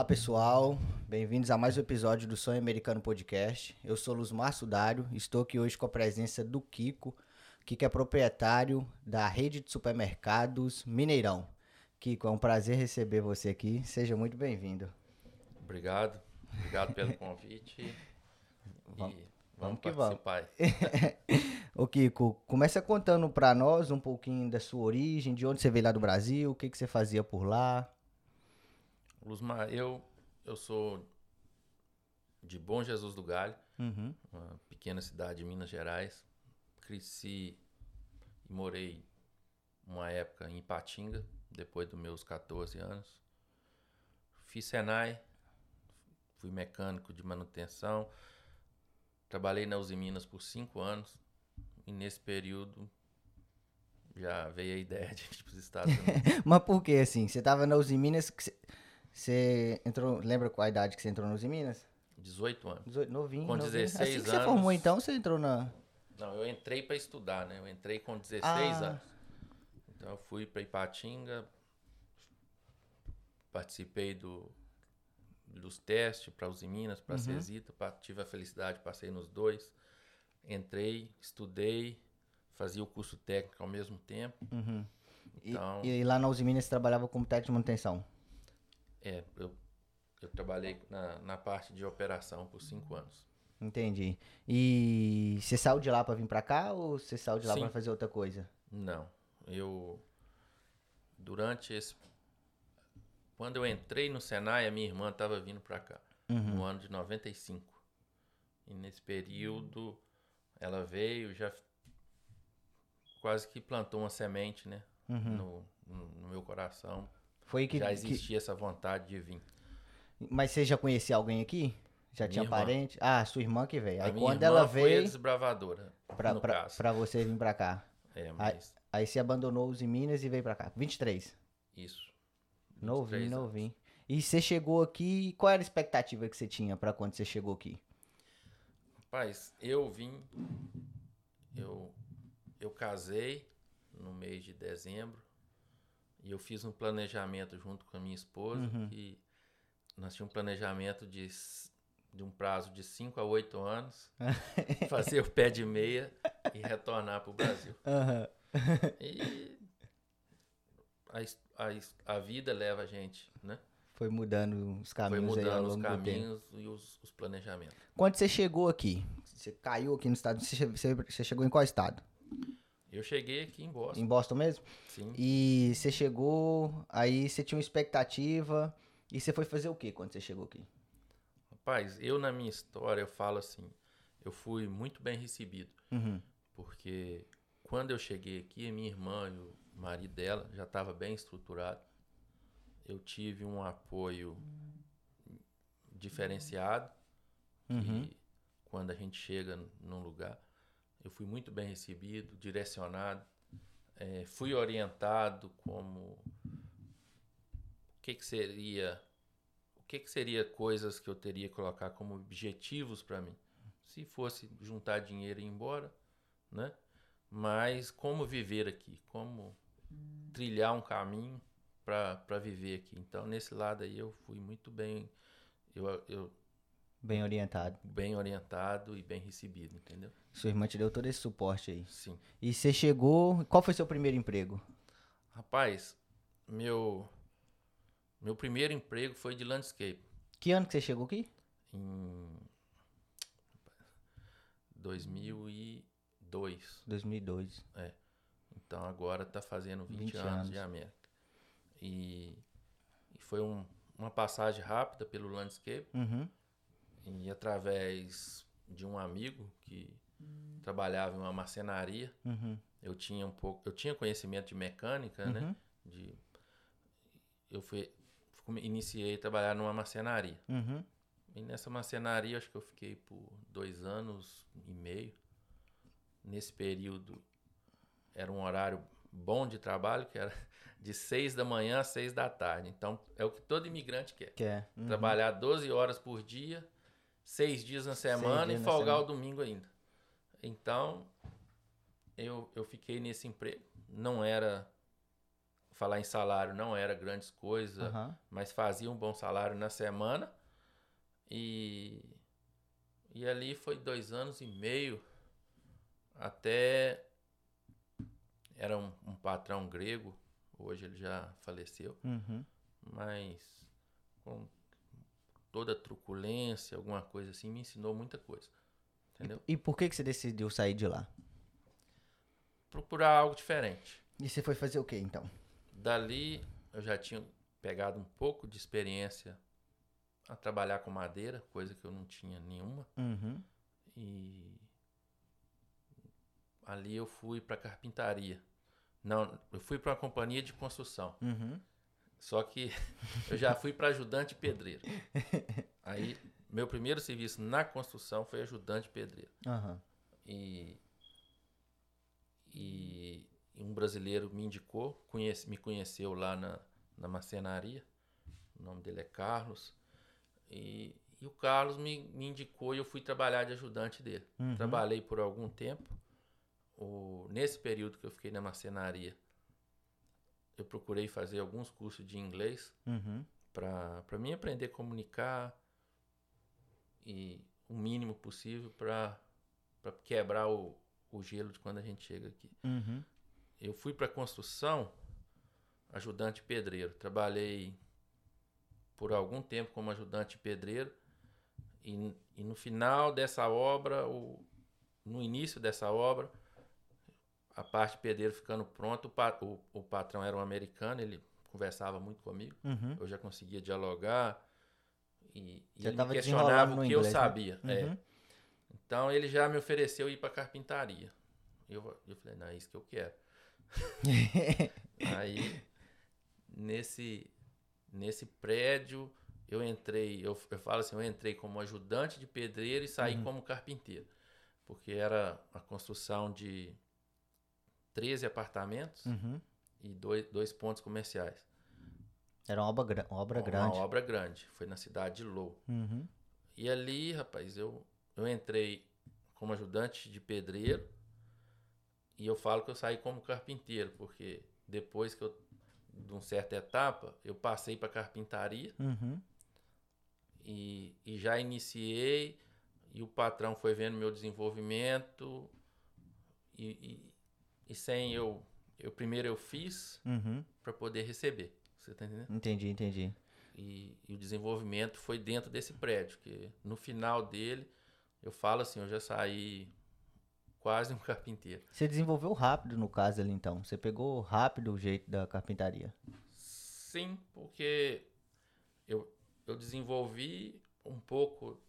Olá pessoal, bem-vindos a mais um episódio do Sonho Americano Podcast. Eu sou Luzmar Sudário, estou aqui hoje com a presença do Kiko, Kiko é proprietário da rede de supermercados Mineirão. Kiko, é um prazer receber você aqui, seja muito bem-vindo. Obrigado, obrigado pelo convite. Vamos- e vamos vamos que vamos. participar. Ô Kiko, começa contando pra nós um pouquinho da sua origem, de onde você veio lá do Brasil, o que, que você fazia por lá. Luzmar, eu, eu sou de Bom Jesus do Galho, Uhum. uma pequena cidade de Minas Gerais. Cresci e morei uma época em Ipatinga, depois dos meus 14 anos. Fiz Senai, fui mecânico de manutenção, trabalhei na Uzi Minas por cinco anos e nesse período já veio a ideia de ir para os Estados Unidos. Mas por que assim? Você tava na Uzi Minas, você- entrou, lembra qual a idade que você entrou Uzi Minas? 18 anos. 18, novinho, Com novinho. 16 assim que você anos. formou então, você entrou na... Não, eu entrei para estudar, né? Eu entrei com 16 Ah. anos. Então eu fui para Ipatinga, participei do, dos testes para os Minas, para a Uhum. Cesita, pa- tive a felicidade, passei nos dois. Entrei, estudei, fazia o curso técnico ao mesmo tempo. Uhum. E, Então- e lá na Uzi Minas você trabalhava como técnico de manutenção? É, eu, eu trabalhei na, na parte de operação por cinco anos. Entendi. E você saiu de lá pra vir pra cá ou você saiu de lá pra fazer outra coisa? Não, eu durante esse quando eu entrei no Senai, a minha irmã estava vindo para cá, Uhum. no ano de 95. E nesse período ela veio, já quase que plantou uma semente, né, Uhum. no, no meu coração. Foi que, já que- existia essa vontade de vir. Mas você já conhecia alguém aqui? Já Minha tinha irmã. parente? Ah, sua irmã que veio. a Aí quando ela foi a veio desbravadora, pra, no pra, pra você vir pra cá. É, mas Aí você abandonou os em Minas e veio pra cá. 23. isso. Novinho, 23 anos. novinho. E você chegou aqui, qual era a expectativa que você tinha pra quando você chegou aqui? Rapaz, eu vim. Eu, eu casei no mês de dezembro e eu fiz um planejamento junto com a minha esposa Uhum. que nós tínhamos um planejamento de, de um prazo de 5 a 8 anos, fazer o pé de meia e retornar para o Brasil. Aham. E a, a, a vida leva a gente, né? Foi mudando os Foi caminhos aí ao mudando os caminhos e os, os planejamentos. Quando você chegou aqui, você caiu aqui no estado, você- você chegou em qual estado? Eu cheguei aqui em Boston, Em Boston mesmo? sim. E você chegou, aí você tinha uma expectativa, e você foi fazer o que quando você chegou aqui? Rapaz, eu na minha história eu falo assim, eu fui muito bem recebido, Uhum. porque quando eu cheguei aqui, a minha irmã e o marido dela já estava bem estruturado. Eu tive um apoio diferenciado, Uhum. que quando a gente chega num lugar, eu fui muito bem recebido, direcionado, eh, fui orientado como o que, que seria o que, que seria coisas que eu teria que colocar como objetivos para mim. Se fosse juntar dinheiro e ir embora, né? Mas como viver aqui, como trilhar um caminho para viver aqui. Então, nesse lado aí eu fui muito bem eu, eu Bem orientado. bem orientado e bem recebido, entendeu? Sua irmã te deu todo esse suporte aí. Sim. E você chegou, qual foi seu primeiro emprego? Rapaz, meu meu primeiro emprego foi de landscape Que ano que você chegou aqui? em 2002. 2002. Então agora tá fazendo 20, 20 anos, anos. de América. E, e foi um- uma passagem rápida pelo landscape Uhum. E através de um amigo que trabalhava em uma marcenaria, Uhum. eu tinha um pouco, eu tinha conhecimento de mecânica, né? Uhum. De eu fui iniciei a trabalhar numa marcenaria. Uhum. E nessa marcenaria acho que eu fiquei por dois anos e meio. Nesse período era um horário bom de trabalho, que era de seis da manhã às seis da tarde. Então é o que todo imigrante quer. Que é. Uhum. Trabalhar 12 horas por dia, seis dias na semana dias e folgar semana. o domingo ainda. Então eu, eu fiquei nesse emprego. Não era falar em salário, não era grandes coisas, Aham. mas fazia um bom salário na semana. E, e ali foi dois anos e meio até. Era um, um patrão grego, hoje ele já faleceu, Uhum. mas com toda truculência, alguma coisa assim, me ensinou muita coisa. Entendeu? E por que, que você decidiu sair de lá? Procurar algo diferente. E você foi fazer o quê, então? Dali eu já tinha pegado um pouco de experiência a trabalhar com madeira, coisa que eu não tinha nenhuma. Uhum. E ali eu fui para carpintaria. Não, eu fui para uma companhia de construção. Uhum. Só que eu já fui para ajudante pedreiro. Aí meu primeiro serviço na construção foi ajudante pedreiro. Aham. E, e um brasileiro me indicou, conhece, me conheceu lá na, na marcenaria. O nome dele é Carlos. E, e o Carlos me, me indicou e eu fui trabalhar de ajudante dele. Uhum. Trabalhei por algum tempo. O, nesse período que eu fiquei na marcenaria, eu procurei fazer alguns cursos de inglês Uhum. para mim aprender a comunicar e o mínimo possível para quebrar o, o gelo de quando a gente chega aqui. Uhum. Eu fui para construção ajudante pedreiro. Trabalhei por algum tempo como ajudante pedreiro e, e no final dessa obra, o, no início dessa obra, a parte pedreiro ficando pronta, o, pa- o, o patrão era um americano, ele conversava muito comigo Uhum. eu já conseguia dialogar e, e ele me questionava o que eu inglês, né? sabia. é. Uhum. Então ele já me ofereceu ir para carpintaria. Eu, eu falei, não, é isso que eu quero. Aí, nesse, nesse prédio, eu entrei, eu, eu falo assim, eu entrei como ajudante de pedreiro e saí Uhum. como carpinteiro. Porque era a construção de 13 apartamentos Uhum. e dois, dois pontos comerciais. Era uma obra, gra- obra Uma grande. obra grande. Foi na cidade de Lou. Uhum. E ali, rapaz, eu, eu entrei como ajudante de pedreiro e eu falo que eu saí como carpinteiro, porque depois que eu, de uma certa etapa, eu passei para carpintaria Uhum. e, e já iniciei e o patrão foi vendo meu desenvolvimento e, e, sem eu, eu primeiro eu fiz Uhum. para poder receber, você tá entendendo? Entendi, entendi. E, e o desenvolvimento foi dentro desse prédio, que no final dele, eu falo assim, eu já saí quase um carpinteiro. Você desenvolveu rápido no caso ali, então. Você pegou rápido o jeito da carpintaria. Sim, porque eu, eu desenvolvi um pouco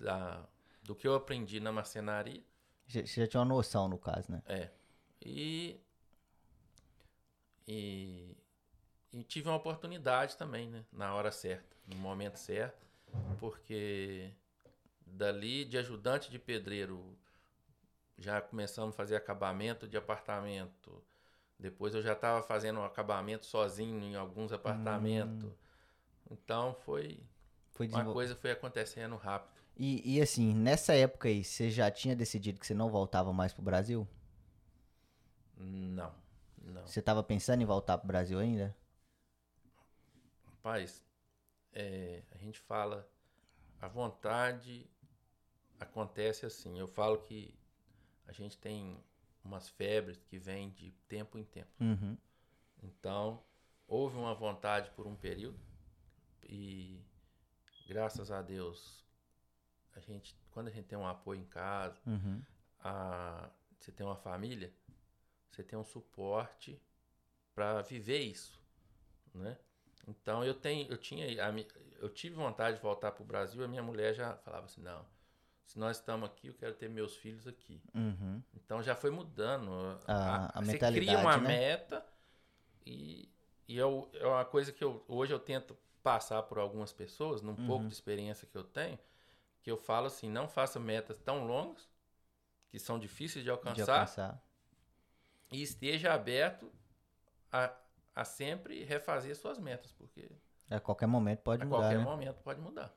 da, do que eu aprendi na marcenaria. Você já tinha uma noção no caso, né? É. E, e, e tive uma oportunidade também, né? Na hora certa, no momento certo, porque dali de ajudante de pedreiro já começamos a fazer acabamento de apartamento. Depois eu já estava fazendo um acabamento sozinho em alguns apartamentos. Então foi Foi uma desenvol... coisa foi acontecendo rápido. E, e assim, nessa época aí, você já tinha decidido que você não voltava mais pro Brasil? Não, não. Você tava pensando em voltar pro Brasil ainda? Rapaz, é, a gente fala, a vontade acontece assim. Eu falo que a gente tem umas febres que vêm de tempo em tempo. Uhum. Então, houve uma vontade por um período e graças a Deus, a gente, quando a gente tem um apoio em casa, Uhum. a, você tem uma família, você tem um suporte para viver isso, né? Então eu tenho, eu tinha, a eu tive vontade de voltar para o Brasil. A minha mulher já falava assim, não, se nós estamos aqui, eu quero ter meus filhos aqui. Uhum. Então já foi mudando. A- a você mentalidade, cria uma né? meta e, e eu, é uma coisa que eu, hoje eu tento passar por algumas pessoas, num Uhum. pouco de experiência que eu tenho, que eu falo assim, não faça metas tão longas, que são difíceis de De alcançar, alcançar. E esteja aberto a, a sempre refazer suas metas, porque A qualquer momento pode a mudar, qualquer né? momento pode mudar.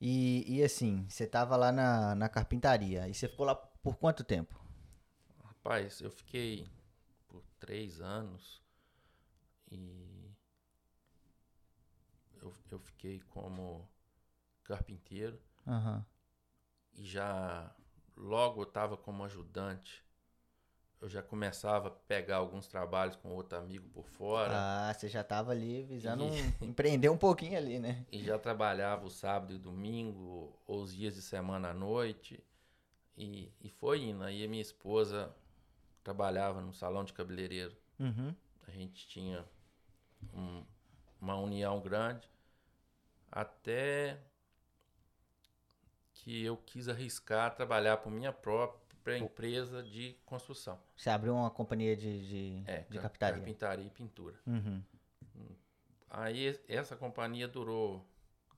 E, e assim, você tava lá na, na carpintaria. E você ficou lá por quanto tempo? Rapaz, eu fiquei por três anos E eu, eu fiquei como carpinteiro. Aham. E já logo eu estava como ajudante. Eu já começava a pegar alguns trabalhos com outro amigo por fora. Ah, você já tava ali visando E- um- empreender um pouquinho ali, né? E já trabalhava o sábado e domingo, ou os dias de semana à noite. E, e foi indo. Aí a minha esposa trabalhava no salão de cabeleireiro. Uhum. A gente tinha um- uma união grande. Até que eu quis arriscar trabalhar por minha própria empresa de construção. Você abriu uma companhia de, de, É, de car- captaria. carpintaria e pintura. Uhum. Aí es- essa companhia durou,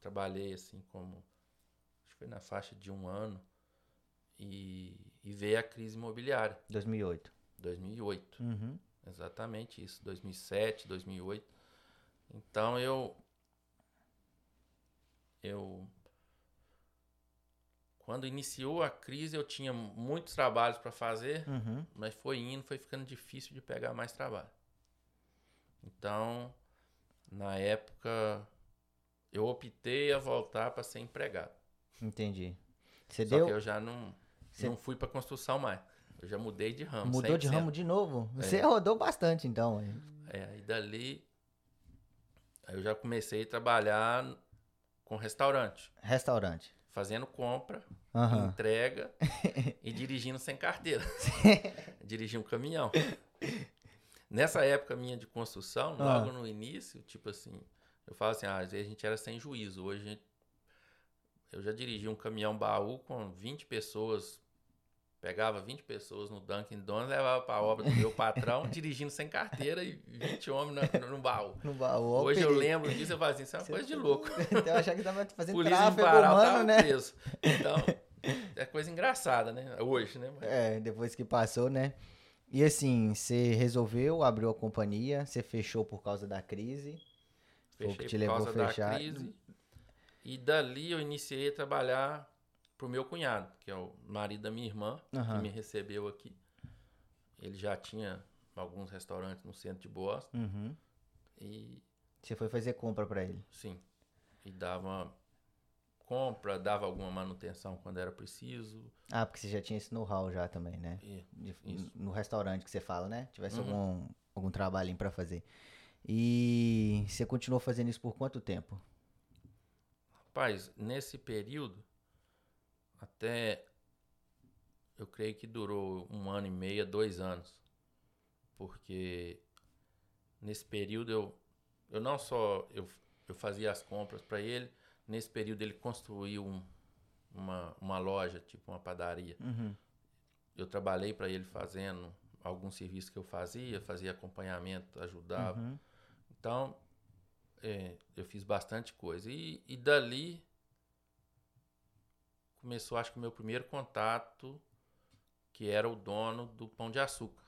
trabalhei assim como, acho que foi na faixa de um ano e, e veio a crise imobiliária, 2008. 2008, Uhum. exatamente isso, 2007, 2008. Então eu, eu, quando iniciou a crise eu tinha muitos trabalhos para fazer, Uhum. mas foi indo, foi ficando difícil de pegar mais trabalho. Então, na época, eu optei a voltar para ser empregado. Entendi. Você Só deu. que eu já não, Você- não fui para construção mais. Eu já mudei de ramo. Mudou de 100%. ramo de novo? É. Você rodou bastante, então. É, aí dali, aí eu já comecei a trabalhar com restaurante, Restaurante. Fazendo compra, Aham. entrega e dirigindo sem carteira. Dirigir um caminhão. Nessa época minha de construção, Ah. logo no início, tipo assim, eu falo assim, ah, às vezes a gente era sem juízo. Hoje gente- eu já dirigi um caminhão baú com 20 pessoas, pegava 20 pessoas no Dunkin' Donuts, levava para a obra do meu patrão, dirigindo sem carteira e 20 homens no, no baú. No baú. Hoje eu lembro disso e falo assim, isso é uma Você coisa de louco. Então eu achava que tava fazendo Polícia tráfego Pará humano, né? preso. Então, é coisa engraçada, né? Hoje, né? Mas- É, depois que passou, né? E assim, você resolveu, abriu a companhia, você fechou por causa da crise. Foi o que Fechei te por levou a causa fechar. da crise. E dali eu iniciei a trabalhar pro meu cunhado, que é o marido da minha irmã, Aham. que me recebeu aqui. Ele já tinha alguns restaurantes no centro de Boston. Uhum. E, Você foi fazer compra pra ele. sim, e dava compra, dava alguma manutenção quando era preciso. Ah, porque você já tinha esse know-how já também, né? E, De- no restaurante que você fala, né? Tivesse Uhum. algum, algum trabalhinho pra fazer. E você continuou fazendo isso por quanto tempo? Rapaz, nesse período, até eu creio que durou um ano e meio, dois anos. Porque nesse período eu, eu não só eu, eu fazia as compras para ele, nesse período ele construiu um- uma, uma loja, tipo uma padaria. Uhum. Eu trabalhei para ele fazendo alguns serviços que eu fazia, fazia acompanhamento, ajudava. Uhum. Então, é, eu fiz bastante coisa. E, e dali começou, acho que o meu primeiro contato, que era o dono do Pão de Açúcar.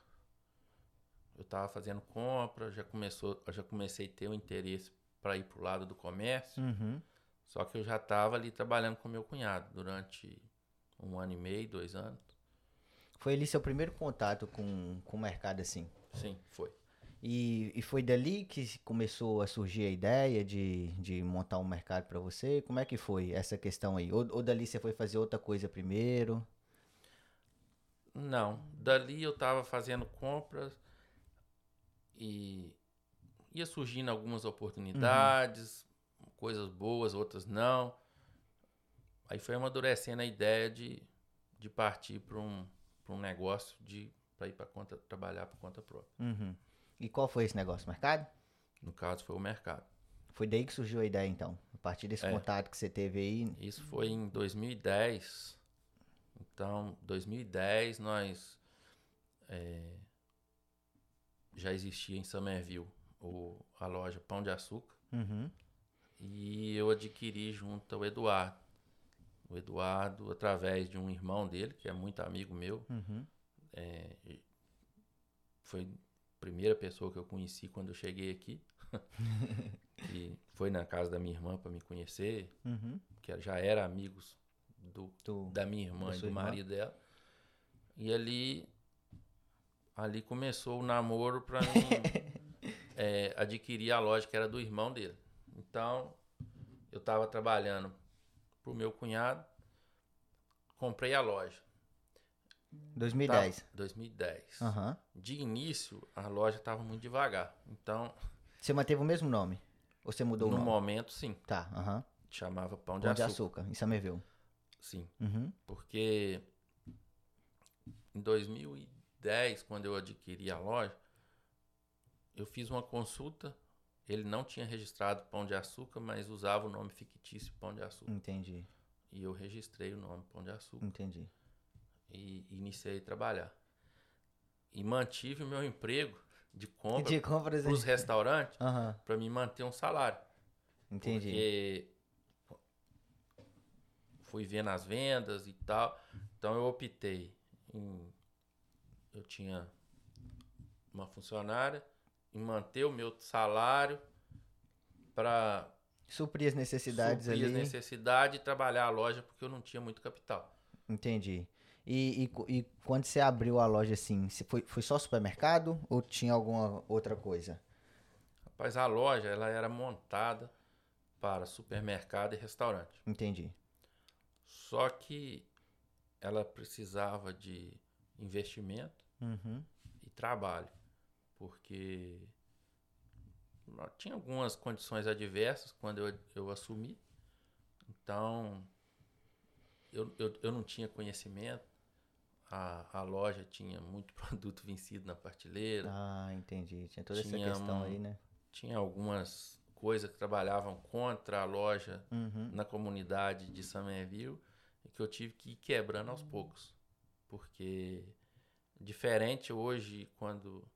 Eu estava fazendo compra, já começou, já comecei a ter o interesse para ir para o lado do comércio. Uhum. Só que eu já estava ali trabalhando com meu cunhado durante um ano e meio, dois anos. Foi ali seu primeiro contato com, com o mercado, assim. Sim, foi. E, e foi dali que começou a surgir a ideia de, de montar um mercado pra você? Como é que foi essa questão aí? Ou, ou dali você foi fazer outra coisa primeiro? Não, dali eu estava fazendo compras e ia surgindo algumas oportunidades, coisas boas, outras não. Aí foi amadurecendo a ideia de, de partir para um, pra um negócio de para ir para conta trabalhar por conta própria. Uhum. E qual foi esse negócio? Mercado? No caso foi o mercado. Foi daí que surgiu a ideia, então. A partir desse É. contato que você teve aí. Isso foi em 2010. Então, 2010 nós é, já existia em Somerville o, a loja Pão de Açúcar Uhum. e eu adquiri junto ao Eduardo. O Eduardo, através de um irmão dele, que é muito amigo meu, Uhum. é, foi primeira pessoa que eu conheci quando eu cheguei aqui. e foi na casa da minha irmã para me conhecer, Uhum. que já era amigos do, Tu- da minha irmã e do irmã? marido dela. E ali ali começou o namoro pra mim é, adquirir a loja que era do irmão dele. Então, eu estava trabalhando pro meu cunhado, comprei a loja. 2010. Tá, 2010. Aham. De início, a loja estava muito devagar. Então, Você manteve o mesmo nome? Ou você mudou no o nome? momento, sim. Tá, aham. Chamava Pão de Pão de Açúcar. açúcar, em Somerville. Sim. Uhum. Porque em 2010, quando eu adquiri a loja, eu fiz uma consulta. Ele não tinha registrado Pão de Açúcar, mas usava o nome fictício Pão de Açúcar. Entendi, E eu registrei o nome Pão de Açúcar entendi. E iniciei a trabalhar. E mantive o meu emprego de compra De os restaurantes Aham, para me manter um salário. entendi. Porque fui vendo as vendas e tal. Então eu optei em. Eu tinha uma funcionária, em manter o meu salário para Suprir as necessidades suprir as ali. necessidades e trabalhar a loja porque eu não tinha muito capital. Entendi. E, e, e quando você abriu a loja assim, foi, foi só supermercado ou tinha alguma outra coisa? Rapaz, a loja ela era montada para supermercado e restaurante. Entendi. Só que ela precisava de investimento Uhum. e trabalho, porque tinha algumas condições adversas quando eu, eu assumi, então eu, eu, eu não tinha conhecimento, a, a loja tinha muito produto vencido na prateleira, Ah, entendi. Tinha toda essa Tinha questão um- aí, né? tinha algumas coisas que trabalhavam contra a loja Uhum. na comunidade de Somerville e que eu tive que ir quebrando aos poucos. Porque diferente hoje, quando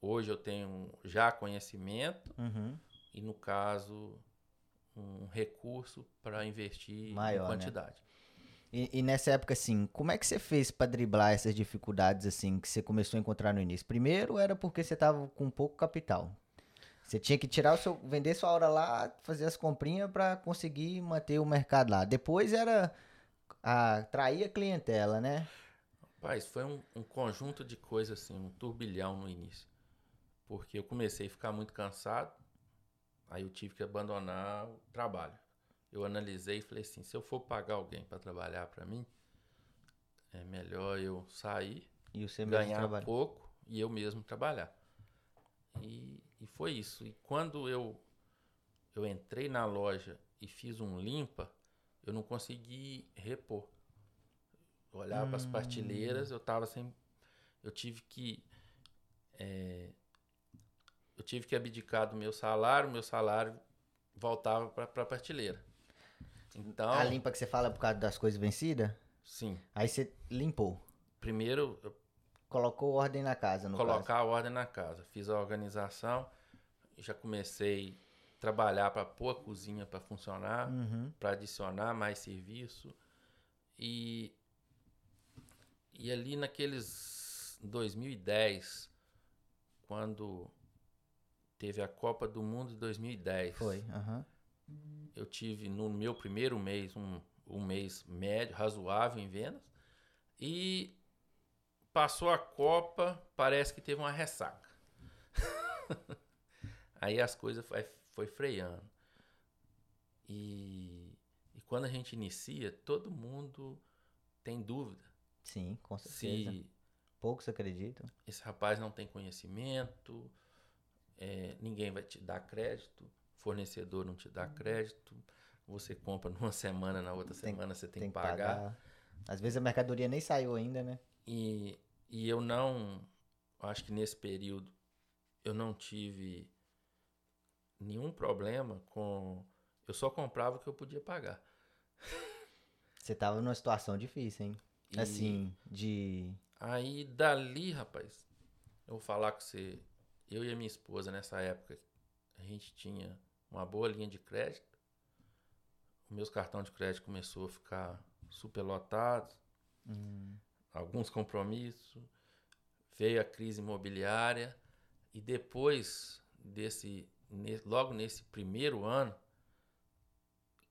hoje eu tenho já conhecimento Uhum. e no caso um recurso para investir Maior, em né? E, e nessa época, assim, como é que você fez pra driblar essas dificuldades, assim, que você começou a encontrar no início? Primeiro era porque você tava com pouco capital. Você tinha que tirar o seu, vender sua hora lá, fazer as comprinhas pra conseguir manter o mercado lá. Depois era atrair a clientela, né? Rapaz, foi um, um conjunto de coisas assim, um turbilhão no início. Porque eu comecei a ficar muito cansado, aí eu tive que abandonar o trabalho. Eu analisei e falei assim, se eu for pagar alguém para trabalhar para mim, é melhor eu sair, E você ganhar pouco e eu mesmo trabalhar. E, e foi isso. E quando eu, eu entrei na loja e fiz um limpa, eu não consegui repor. Eu olhava para as prateleiras, eu tava sem. Eu tive que. é, eu tive que abdicar do meu salário, o meu salário voltava para a prateleira. Então, A limpa que você fala por causa das coisas vencidas? sim. Aí você limpou. Primeiro, Colocou ordem na casa, no colocar a ordem na casa. Fiz a organização, já comecei a trabalhar para pôr a cozinha para funcionar, caso. Uhum. para adicionar mais serviço. E, e ali naqueles 2010, quando teve a Copa do Mundo de 2010, Foi, aham. Eu tive no meu primeiro mês um, um mês médio, razoável em vendas. E passou a Copa, parece que teve uma ressaca. Aí as coisas foi, foi freando. E, e quando a gente inicia, todo mundo tem dúvida Sim, com certeza. se Poucos acreditam. esse rapaz não tem conhecimento, é, ninguém vai te dar crédito, fornecedor não te dá crédito, você compra numa semana, na outra Tem- semana você tem, que pagar. Às vezes a mercadoria nem saiu ainda, né? E, e eu não, acho que nesse período, eu não tive nenhum problema com. Eu só comprava o que eu podia pagar. Você tava numa situação difícil, hein? E Assim, de. Aí dali, rapaz, eu vou falar com você. Eu e a minha esposa nessa época, a gente tinha uma boa linha de crédito. Os meus cartões de crédito começou a ficar superlotados, Hum, alguns compromissos. Veio a crise imobiliária e depois desse, logo nesse primeiro ano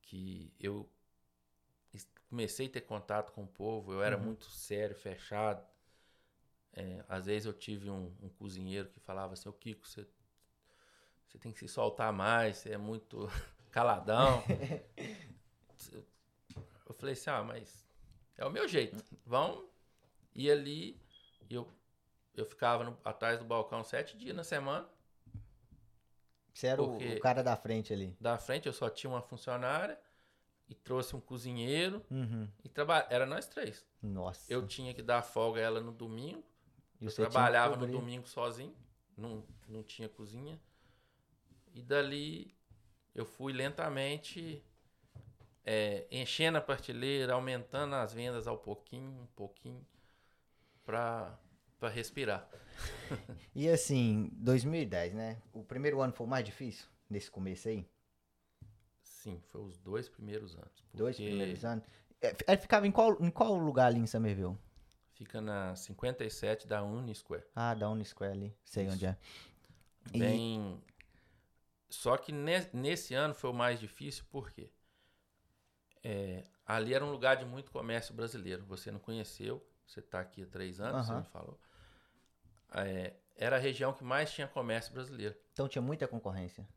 que eu comecei a ter contato com o povo, eu era Uhum. muito sério, fechado. É, às vezes eu tive um, um cozinheiro que falava assim, ô Kiko, você você tem que se soltar mais, você é muito caladão. eu falei assim, ah, mas é o meu jeito. Vão ir ali. E eu, eu ficava no, atrás do balcão sete dias na semana. Você era o, cara da frente ali. Da frente eu só tinha uma funcionária e trouxe um cozinheiro Uhum. e traba... era nós três. Nossa. Eu tinha que dar folga a ela no domingo. E eu trabalhava no domingo sozinho, não, não tinha cozinha. E dali eu fui lentamente é, enchendo a prateleira, aumentando as vendas ao pouquinho, um pouquinho, para respirar. E assim, 2010, né? O primeiro ano foi o mais difícil nesse começo aí? Sim, foi os dois primeiros anos. Dois porque primeiros anos. É, é, ficava em qual, em qual lugar ali em Somerville? Fica na 57 da Unisquare. Ah, da Unisquare ali. Sei Isso. onde é. Bem. Só que ne- nesse ano foi o mais difícil, por quê? É, ali era um lugar de muito comércio brasileiro. Você não conheceu, você está aqui há três anos, Aham. você me falou. É, era a região que mais tinha comércio brasileiro. Então tinha muita concorrência.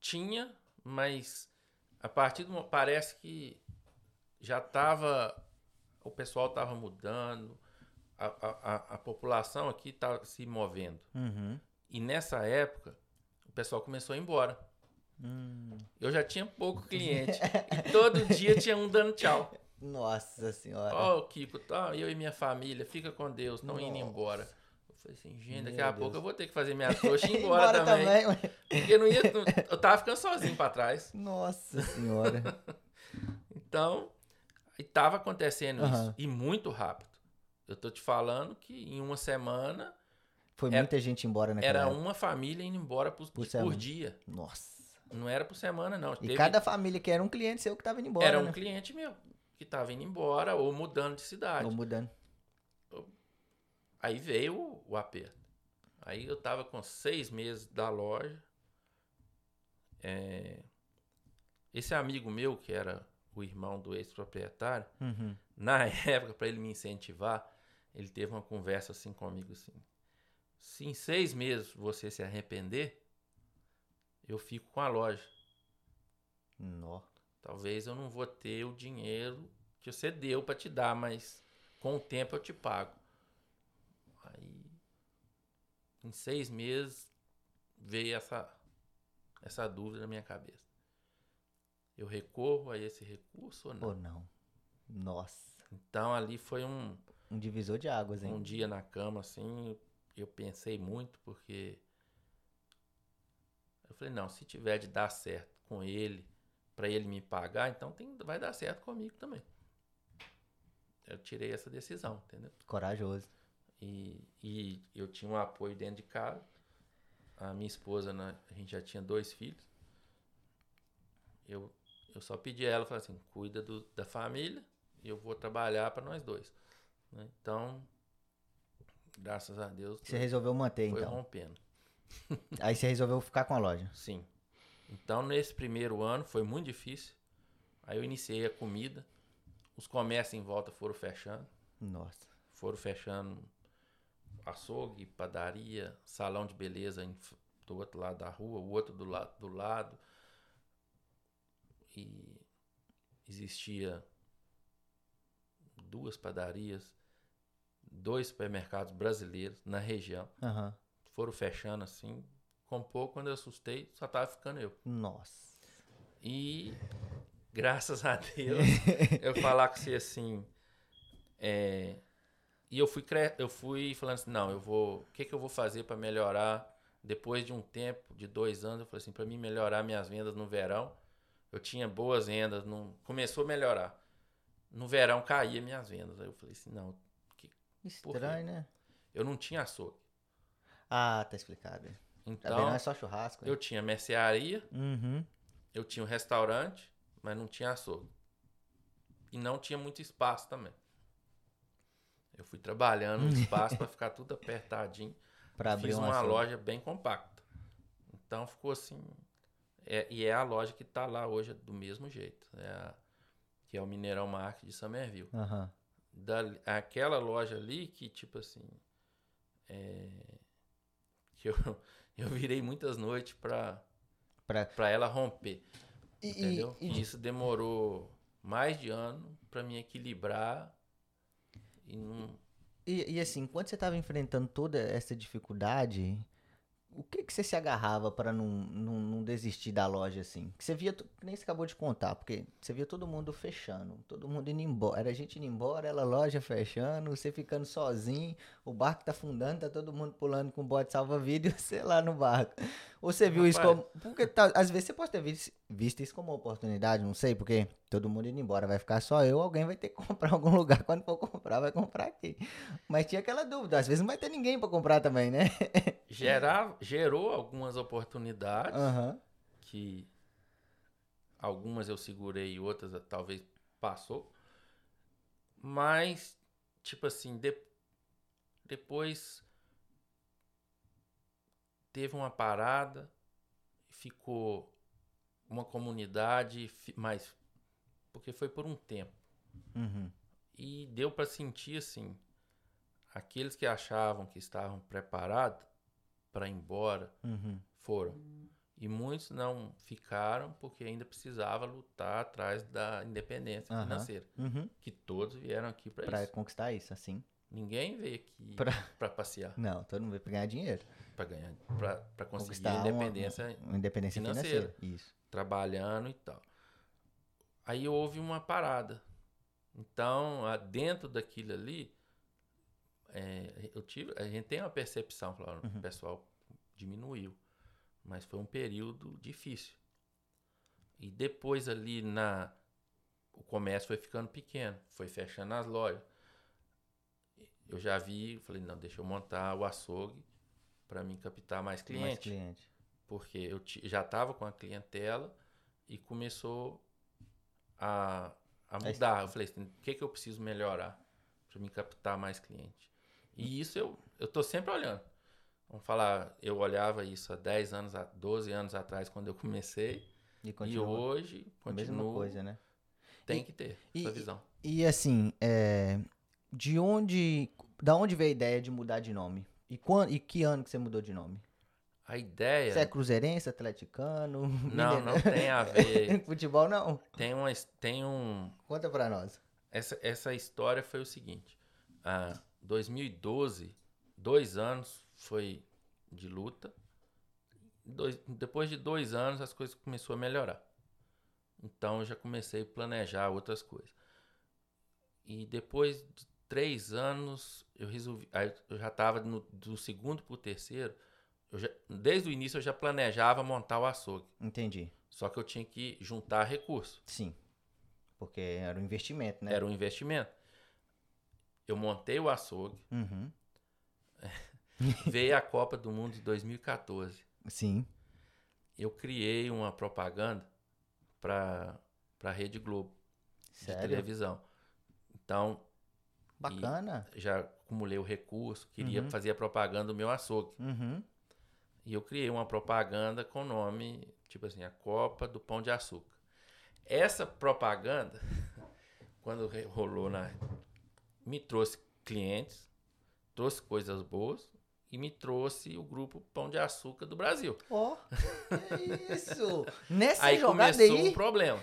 Tinha, mas a partir do parece que já estava o pessoal estava mudando, a, a, a- população aqui estava se movendo. Uhum. E nessa época, pessoal começou a ir embora. Hum, Eu já tinha pouco cliente. e todo dia tinha um dando tchau. nossa senhora. Ó, Kiko, tá, eu e minha família, fica com Deus, indo Nossa. embora. Eu falei assim, gente, daqui Meu a pouco Deus. eu vou ter que fazer minha trouxa e ir embora, também. ué. Porque não ia, não- eu tava ficando sozinho pra trás. Nossa senhora. Então, e tava acontecendo Aham. isso. E muito rápido. Eu tô te falando que em uma semana Foi Era- muita gente embora naquela era época. uma família indo embora por, Por por dia. Nossa. Não era por semana, não. E Teve- cada família que era um cliente seu que tava indo embora, era um né? cliente meu que tava indo embora ou mudando de cidade. Ou mudando. Aí veio o, o aperto. Aí eu tava com seis meses da loja. É, Esse amigo meu, que era o irmão do ex-proprietário, Uhum. na época, para ele me incentivar, ele teve uma conversa assim comigo assim. Se em seis meses você se arrepender, eu fico com a loja. Nó. Talvez eu não vou ter o dinheiro que você deu para te dar, mas com o tempo eu te pago. Aí, em seis meses, veio essa, essa dúvida na minha cabeça. Eu recorro a esse recurso ou não? Ou não. Nossa. Então, ali foi um, Um divisor de águas, hein? um dia na cama, assim, eu pensei muito, porque eu falei, não, se tiver de dar certo com ele, para ele me pagar, então tem, vai dar certo comigo também. Eu tirei essa decisão, entendeu? Corajoso. E, e eu tinha um apoio dentro de casa. A minha esposa, né, a gente já tinha dois filhos. Eu, eu só pedi a ela, falei assim, cuida do, da família e eu vou trabalhar para nós dois. né? Então, graças a Deus, Você resolveu manter, foi então. rompendo. Aí você resolveu ficar com a loja. Sim. Então, nesse primeiro ano foi muito difícil. Aí eu iniciei a comida. Os comércios em volta foram fechando. Nossa. Foram fechando açougue, padaria, salão de beleza em do outro lado da rua, o outro do, la do lado. E existia duas padarias, dois supermercados brasileiros na região. Aham. Foram fechando assim. Com pouco, quando eu assustei, só tava ficando eu. Nossa. E graças a Deus, eu falar com você assim. é, e eu fui, cre- eu fui falando assim, não, eu vou. O que, que eu vou fazer para melhorar? Depois de um tempo, de dois anos, eu falei assim, para mim melhorar minhas vendas no verão, eu tinha boas vendas, não, começou a melhorar. No verão caía minhas vendas. Aí eu falei assim, não, Estranho, né? eu não tinha açougue. Ah, tá explicado. Tá Então? Não é só churrasco. né? eu tinha mercearia, Uhum. Eu tinha um restaurante, mas não tinha açougue. E não tinha muito espaço também. Eu fui trabalhando no espaço para ficar tudo apertadinho. Pra abrir Fiz um uma açougue. loja bem compacta. Então ficou assim. é- e é a loja que tá lá hoje do mesmo jeito. É a- que é o Mineirão Market de Somerville. Aham. Dali- aquela loja ali que, tipo assim. é, que eu, eu virei muitas noites para Pra- para ela romper. E, Entendeu? e E isso demorou mais de ano para me equilibrar e não. E, e assim, quando você estava enfrentando toda essa dificuldade, o que que você se agarrava para não, não, não desistir da loja assim? Que você via, nem você acabou de contar, porque você via todo mundo fechando, todo mundo indo embora, era gente indo embora, ela loja fechando, você ficando sozinho, o barco tá afundando, tá todo mundo pulando com bote salva-vida e você lá no barco. Ou você viu isso Rapaz. como. Porque tá- às vezes você pode ter visto, visto isso como uma oportunidade, não sei, porque todo mundo indo embora, vai ficar só eu, alguém vai ter que comprar algum lugar. Quando for comprar, vai comprar aqui. Mas tinha aquela dúvida, às vezes não vai ter ninguém pra comprar também, né? Gerar, gerou algumas oportunidades Aham. que algumas eu segurei e outras talvez passou. Mas, tipo assim, de- depois teve uma parada, ficou uma comunidade, mas porque foi por um tempo. Uhum. E deu para sentir assim, aqueles que achavam que estavam preparados para ir embora Uhum. foram. E muitos não ficaram porque ainda precisava lutar atrás da independência Aham. financeira. Uhum. Que todos vieram aqui para isso. conquistar isso, assim. Ninguém veio aqui Pra- para passear, Não, todo mundo veio pra ganhar dinheiro. para ganhar, para conseguir Conquistar uma- independência Uma independência financeira. financeira. Isso. trabalhando e tal. Aí houve uma parada. Então, dentro daquilo ali, é, eu tive, a gente tem uma percepção, falando, Uhum. o pessoal diminuiu, mas foi um período difícil. E depois ali na o comércio foi ficando pequeno, foi fechando as lojas. Eu já vi, falei, não, deixa eu montar o açougue para mim captar mais cliente Mais cliente. porque eu já estava com a clientela e começou a, a Aí- mudar. Eu falei, o que, que eu preciso melhorar para me captar mais cliente? E isso eu eu tô sempre olhando. Vamos falar, eu olhava isso há 10 anos, a- 12 anos atrás quando eu comecei E e continua hoje a mesma coisa, né? tem E- que ter e- essa visão. E assim, é, de onde, da onde veio a ideia de mudar de nome? E, quando, e que ano que você mudou de nome? A ideia Você é cruzeirense, atleticano? não, não tem a ver. Futebol não? Tem, uma, tem um, Conta pra nós. Essa, essa história foi o seguinte: ah, 2012, dois anos foi de luta. Dois- depois de dois anos, as coisas começaram a melhorar. Então, eu já comecei a planejar outras coisas. E depois de três anos, eu resolvi. aí eu já estava do segundo para o terceiro. já- desde o início, eu já planejava montar o açougue. Entendi. Só que eu tinha que juntar recursos. Sim. Porque era um investimento, né? Era um investimento. Eu montei o açougue. Uhum. Veio a Copa do Mundo de 2014. Sim. Eu criei uma propaganda para a Rede Globo de Sério? televisão. Então, Bacana. já acumulei o recurso, queria Uhum. fazer a propaganda do meu açougue. Uhum. E eu criei uma propaganda com o nome, tipo assim, a Copa do Pão de Açúcar. Essa propaganda, quando rolou na. me trouxe clientes, trouxe coisas boas e me trouxe o grupo Pão de Açúcar do Brasil. Ó, que isso! Nessa aí jogada começou aí, um problema.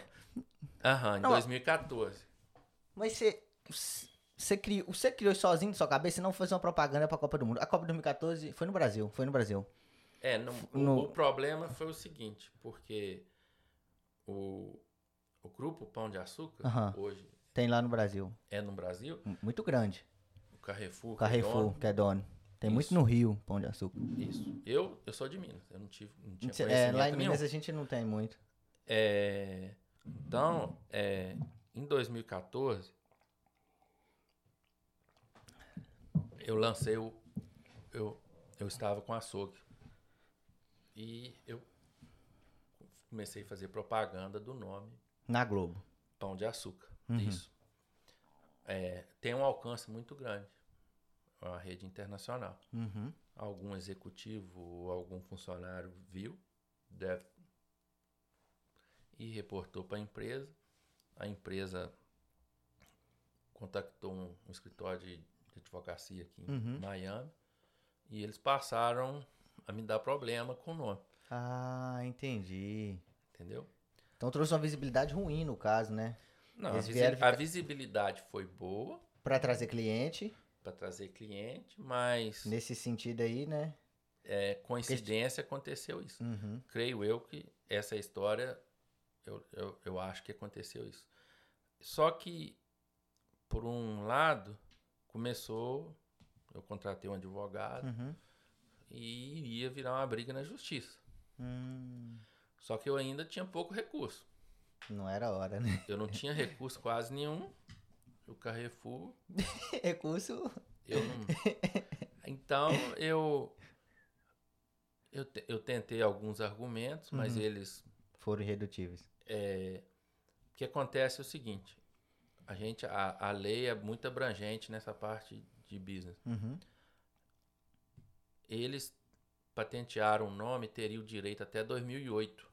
Aham, em Não, 2014. mas você, você, criou, você criou sozinho de sua cabeça e não fez uma propaganda pra Copa do Mundo. A Copa de 2014 foi no Brasil, foi no Brasil. É, não- o- No- o, problema foi o seguinte, porque o, o grupo Pão de Açúcar, Aham. hoje, Tem lá no Brasil. é no Brasil, Muito grande. o Carrefour. Que é Carrefour, dono, que é dono. Tem muito Isso. no Rio, pão de açúcar. Isso. Eu, eu sou de Minas, eu não tive, não tinha É, lá em nenhum. Minas a gente não tem muito. É, então, é, em 2014, eu lancei o. Eu, eu estava com açougue. E eu comecei a fazer propaganda do nome Na Globo. Pão de Açúcar. Uhum. Isso. É, tem um alcance muito grande. É uma rede internacional. Uhum. algum executivo ou algum funcionário viu deve, e reportou para a empresa. A empresa contactou um, um escritório de, de advocacia aqui em Uhum. Miami e eles passaram a me dar problema com o nome. Ah, entendi. Entendeu? Então trouxe uma visibilidade ruim no caso, né? Não, a, visi- vieram a ficar- visibilidade foi boa Pra trazer cliente, para trazer cliente, mas nesse sentido aí, né? é, coincidência aconteceu isso. Uhum. Creio eu que essa história, eu, eu, eu acho que aconteceu isso. Só que, por um lado, começou, eu contratei um advogado Uhum. e ia virar uma briga na justiça. Hum, Só que eu ainda tinha pouco recurso. não era hora, né? Eu não tinha recurso quase nenhum. O Carrefour, Recurso. eu não. Então eu. Eu, te- eu tentei alguns argumentos, mas Uhum. eles. Foram irredutíveis. é, o que acontece é o seguinte: a gente, a, a lei é muito abrangente nessa parte de business. Uhum. Eles patentearam o nome, teriam o direito até 2008.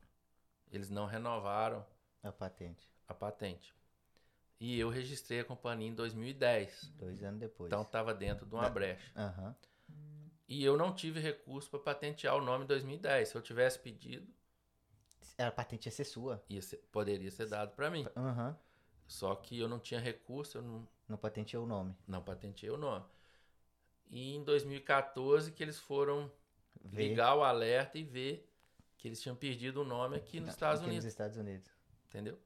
Eles não renovaram A patente. a patente. E eu registrei a companhia em 2010. Dois anos depois. Então estava dentro de uma brecha. Aham. E eu não tive recurso para patentear o nome em 2010. Se eu tivesse pedido, A patente ia ser sua. ia ser- poderia ser dado para mim. Aham. Só que eu não tinha recurso, eu não, Não patenteou o nome. não patenteei o nome. E em 2014 que eles foram Vê. ligar o alerta e ver que eles tinham perdido o nome aqui nos Estados Aqui Unidos, Nos Estados Unidos. entendeu?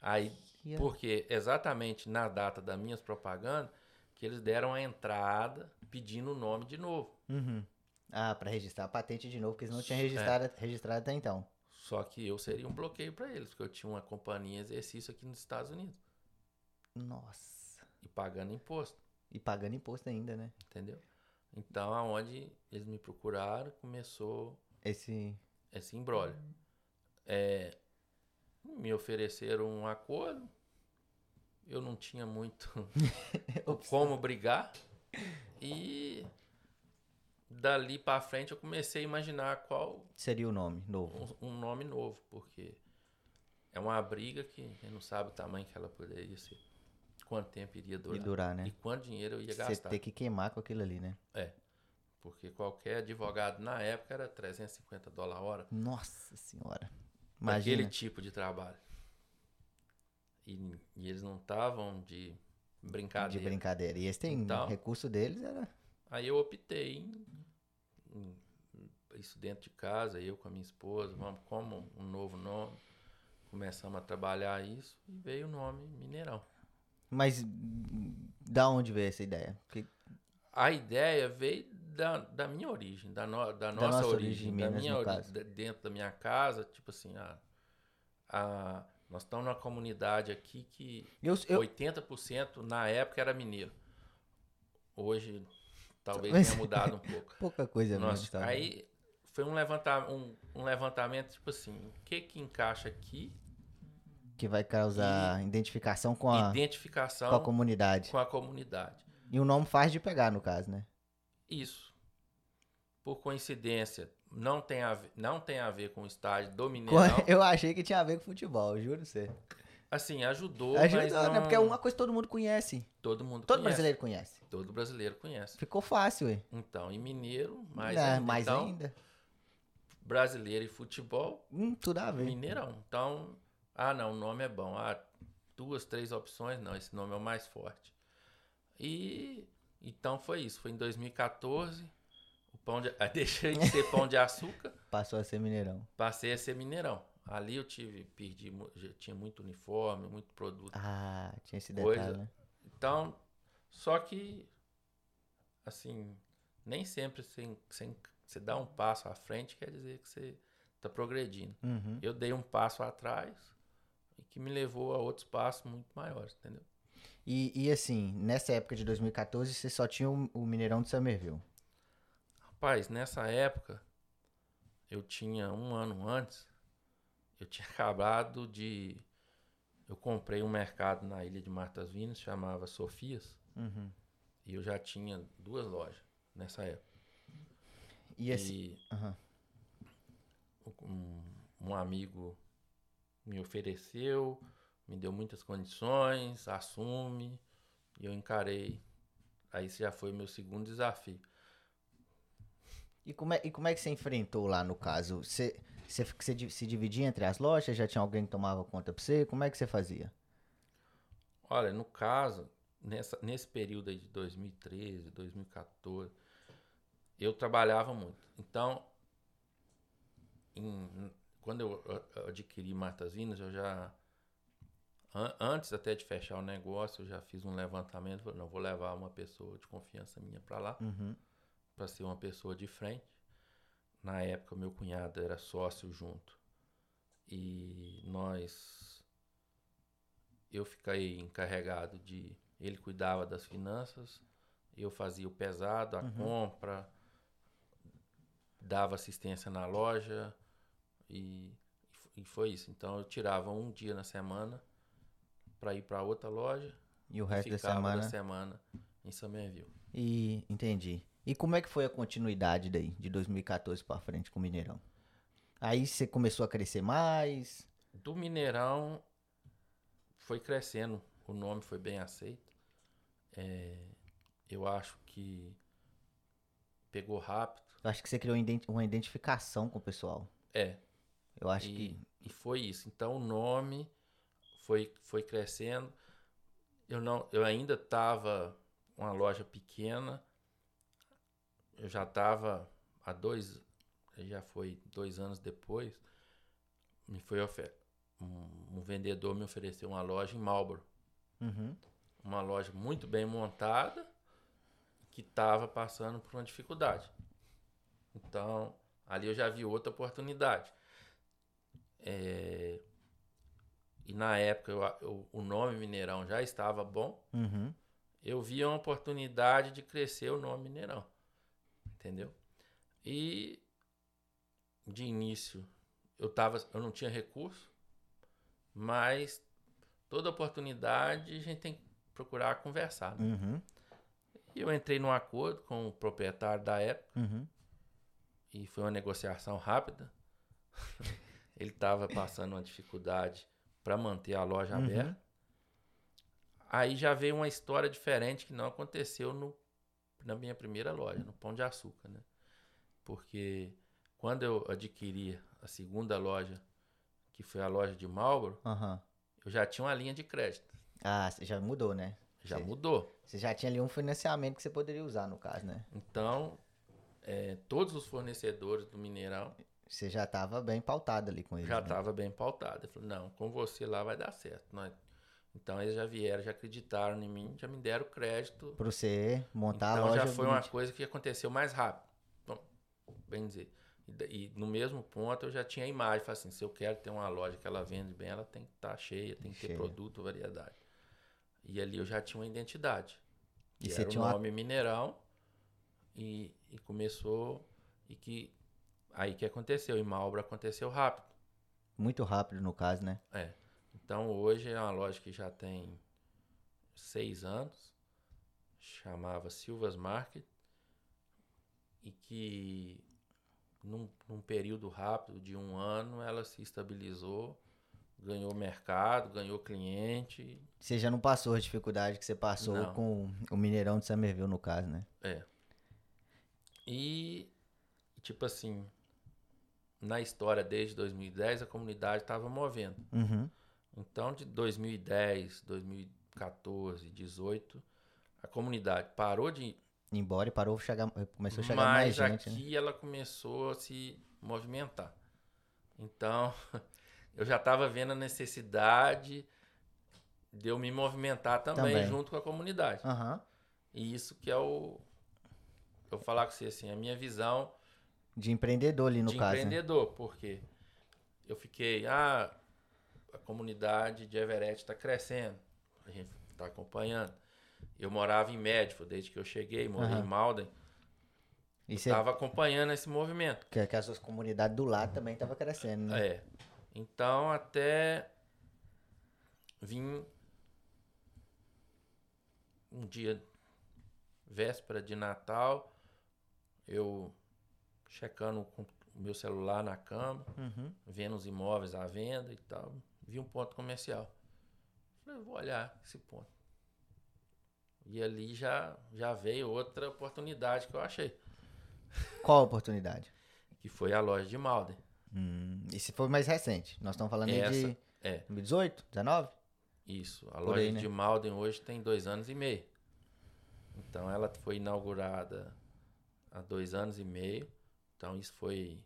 Aí, porque exatamente na data das minhas propagandas, que eles deram a entrada pedindo o nome de novo. Uhum. Ah, pra registrar a patente de novo, porque eles não tinham É. registrado, registrado até então. Só que eu seria um bloqueio para eles, porque eu tinha uma companhia em exercício aqui nos Estados Unidos Nossa. e pagando imposto, E pagando imposto ainda, né? entendeu? Então, aonde eles me procuraram, começou Esse. esse embrólio. É, me ofereceram um acordo, eu não tinha muito como brigar e dali para frente eu comecei a imaginar qual Seria o nome novo. um, um nome novo, porque é uma briga que a gente não sabe o tamanho que ela poderia ser, quanto tempo iria E durar durar, né? e quanto dinheiro eu ia Você gastar. ter que queimar com aquilo ali, né? Porque qualquer advogado na época era 350 dólares a hora. Nossa senhora. Aquele Imagina. tipo de trabalho. E, e eles não estavam de brincadeira. De brincadeira. E eles têm Então- recurso deles, era. Aí eu optei em isso dentro de casa, eu com a minha esposa, vamos como um novo nome. Começamos a trabalhar isso e veio o nome Mineirão. Mas da onde veio essa ideia? Porque A ideia veio da, da minha origem, da, no- da nossa, nossa origem, origem em da minha no ori- caso. da- dentro da minha casa, tipo assim, a, a, nós estamos numa comunidade aqui que eu, eu, 80% na época era mineiro. Hoje talvez Mas- tenha mudado um pouco. pouca coisa Nossa, mesmo. tá? aí foi um, levanta, um, um levantamento, tipo assim, o que que encaixa aqui? Que vai causar identificação com a, Identificação com a comunidade. com a comunidade. E o nome faz de pegar, no caso, né? Isso. Por coincidência, não tem a ver, não tem a ver com o estádio do Mineirão. Eu achei que tinha a ver com futebol, juro pra você. Assim, ajudou, Ajuda, mas não... né? Porque é uma coisa que todo mundo conhece. todo mundo Todo conhece. brasileiro conhece. Todo brasileiro conhece. Ficou fácil, ué. Então, e mineiro, mais É, ainda. mais então, ainda. brasileiro e futebol, Hum, tudo a ver. Mineirão. Então, ah, não, o nome é bom. Ah, duas, três opções, não, esse nome é o mais forte. E então foi isso. Foi em 2014. O pão de, ah, deixei de ser pão de açúcar, Passou a ser Mineirão. passei a ser Mineirão. Ali eu tive, perdi, tinha muito uniforme, muito produto. Ah, tinha esse Coisa. detalhe, né? Então, só que, assim, nem sempre você, você, você dá um passo à frente quer dizer que você está progredindo. Uhum. Eu dei um passo atrás e que me levou a outros passos muito maiores, entendeu? E, e assim, nessa época de 2014, você só tinha o, o Mineirão de Somerville. Rapaz, nessa época, eu tinha um ano antes, eu tinha acabado de. Eu comprei um mercado na ilha de Martas Vinas, chamava Sofias, Uhum. e eu já tinha duas lojas nessa época. E assim. E aham. um, um amigo me ofereceu, me deu muitas condições, assume, e eu encarei. Aí esse já foi o meu segundo desafio. E como é, e como é que você enfrentou lá no caso? Você, você, você se dividia entre as lojas? Já tinha alguém que tomava conta pra você? Como é que você fazia? Olha, no caso, nessa, nesse período aí de 2013, 2014, eu trabalhava muito. Então, em, quando eu adquiri Martas Vinas, eu já an, antes até de fechar o negócio, eu já fiz um levantamento, falei, não vou levar uma pessoa de confiança minha para lá, uhum. para ser uma pessoa de frente. Na época, meu cunhado era sócio junto. E nós eu fiquei encarregado de ele cuidava das finanças, eu fazia o pesado, a uhum. compra, dava assistência na loja e, e foi isso. Então eu tirava um dia na semana para ir para outra loja e o resto da semana da semana em Somerville. E entendi. E como é que foi a continuidade daí de 2014 para frente com o Mineirão? Aí você começou a crescer mais? Do Mineirão foi crescendo, o nome foi bem aceito. É, eu acho que pegou rápido. Eu acho que você criou uma identificação com o pessoal. É. Eu acho e, que. E foi isso. Então o nome foi, foi crescendo. Eu, não, eu ainda estava uma loja pequena. Eu já estava há dois. Já foi dois anos depois. Me foi oferta um, um, vendedor me ofereceu uma loja em Marlboro. Uhum. Uma loja muito bem montada que estava passando por uma dificuldade. Então, ali eu já vi outra oportunidade. É... E na época eu, eu, o nome Mineirão já estava bom. Uhum. Eu vi uma oportunidade de crescer o nome Mineirão. Entendeu? E de início eu, tava, eu não tinha recurso. Mas toda oportunidade a gente tem que procurar conversar. Né? Uhum. E eu entrei num acordo com o proprietário da época. Uhum. E foi uma negociação rápida. Ele estava passando uma dificuldade para manter a loja uhum. aberta. Aí já veio uma história diferente que não aconteceu no, na minha primeira loja, no Pão de Açúcar, né? Porque quando eu adquiri a segunda loja que foi a loja de Marlboro, uhum. eu já tinha uma linha de crédito. Ah, já mudou, né? Já você, mudou. Você já tinha ali um financiamento que você poderia usar, no caso, né? Então, é, todos os fornecedores do Mineirão. Você já estava bem pautado ali com eles. Já estava né? bem pautado. Eu falei, não, com você lá vai dar certo. Nós... Então eles já vieram, já acreditaram em mim, já me deram crédito. Para você montar então, a loja. Então já foi uma coisa que aconteceu mais rápido. Bom, bem dizer. E, e, no mesmo ponto eu já tinha a imagem, falei assim, se eu quero ter uma loja que ela vende bem, ela tem que estar tá cheia, tem que cheia. ter produto, variedade. E ali eu já tinha uma identidade. E era o nome uma... Mineirão. E, e começou. E que. Aí que aconteceu? Em Malbra aconteceu rápido. Muito rápido, no caso, né? É. Então hoje é uma loja que já tem seis anos. Chamava Silvas Market. E que num, num período rápido de um ano, ela se estabilizou, ganhou mercado, ganhou cliente. Você já não passou a dificuldade que você passou não. com o Mineirão de Somerville, no caso, né? É. E, tipo assim, na história desde 2010, a comunidade estava movendo. Uhum. Então, de 2010, 2014, 2018, a comunidade parou de embora e parou, chegar, começou a chegar Mas mais gente. Mas aqui né? ela começou a se movimentar. Então, eu já estava vendo a necessidade de eu me movimentar também, também. junto com a comunidade. Uhum. E isso que é o. Eu falar com você assim, a minha visão. De empreendedor ali no de caso. De empreendedor, né? porque eu fiquei. Ah, comunidade de Everett está crescendo. A gente está acompanhando. Eu morava em Médico desde que eu cheguei, morei uhum. em Malden. Estava acompanhando esse movimento. Que, que as suas comunidades do lado também estavam crescendo, né? É. Então, até vim um dia, véspera de Natal, eu checando o meu celular na cama, uhum. vendo os imóveis à venda e tal, vi um ponto comercial. Falei, vou olhar esse ponto. E ali já, já veio outra oportunidade que eu achei. Qual oportunidade? Que foi a loja de Malden. Hum, esse foi mais recente. Nós estamos falando Essa, de é. 2018, 19? Isso. A Por loja aí, né? de Malden hoje tem dois anos e meio. Então ela foi inaugurada há dois anos e meio. Então isso foi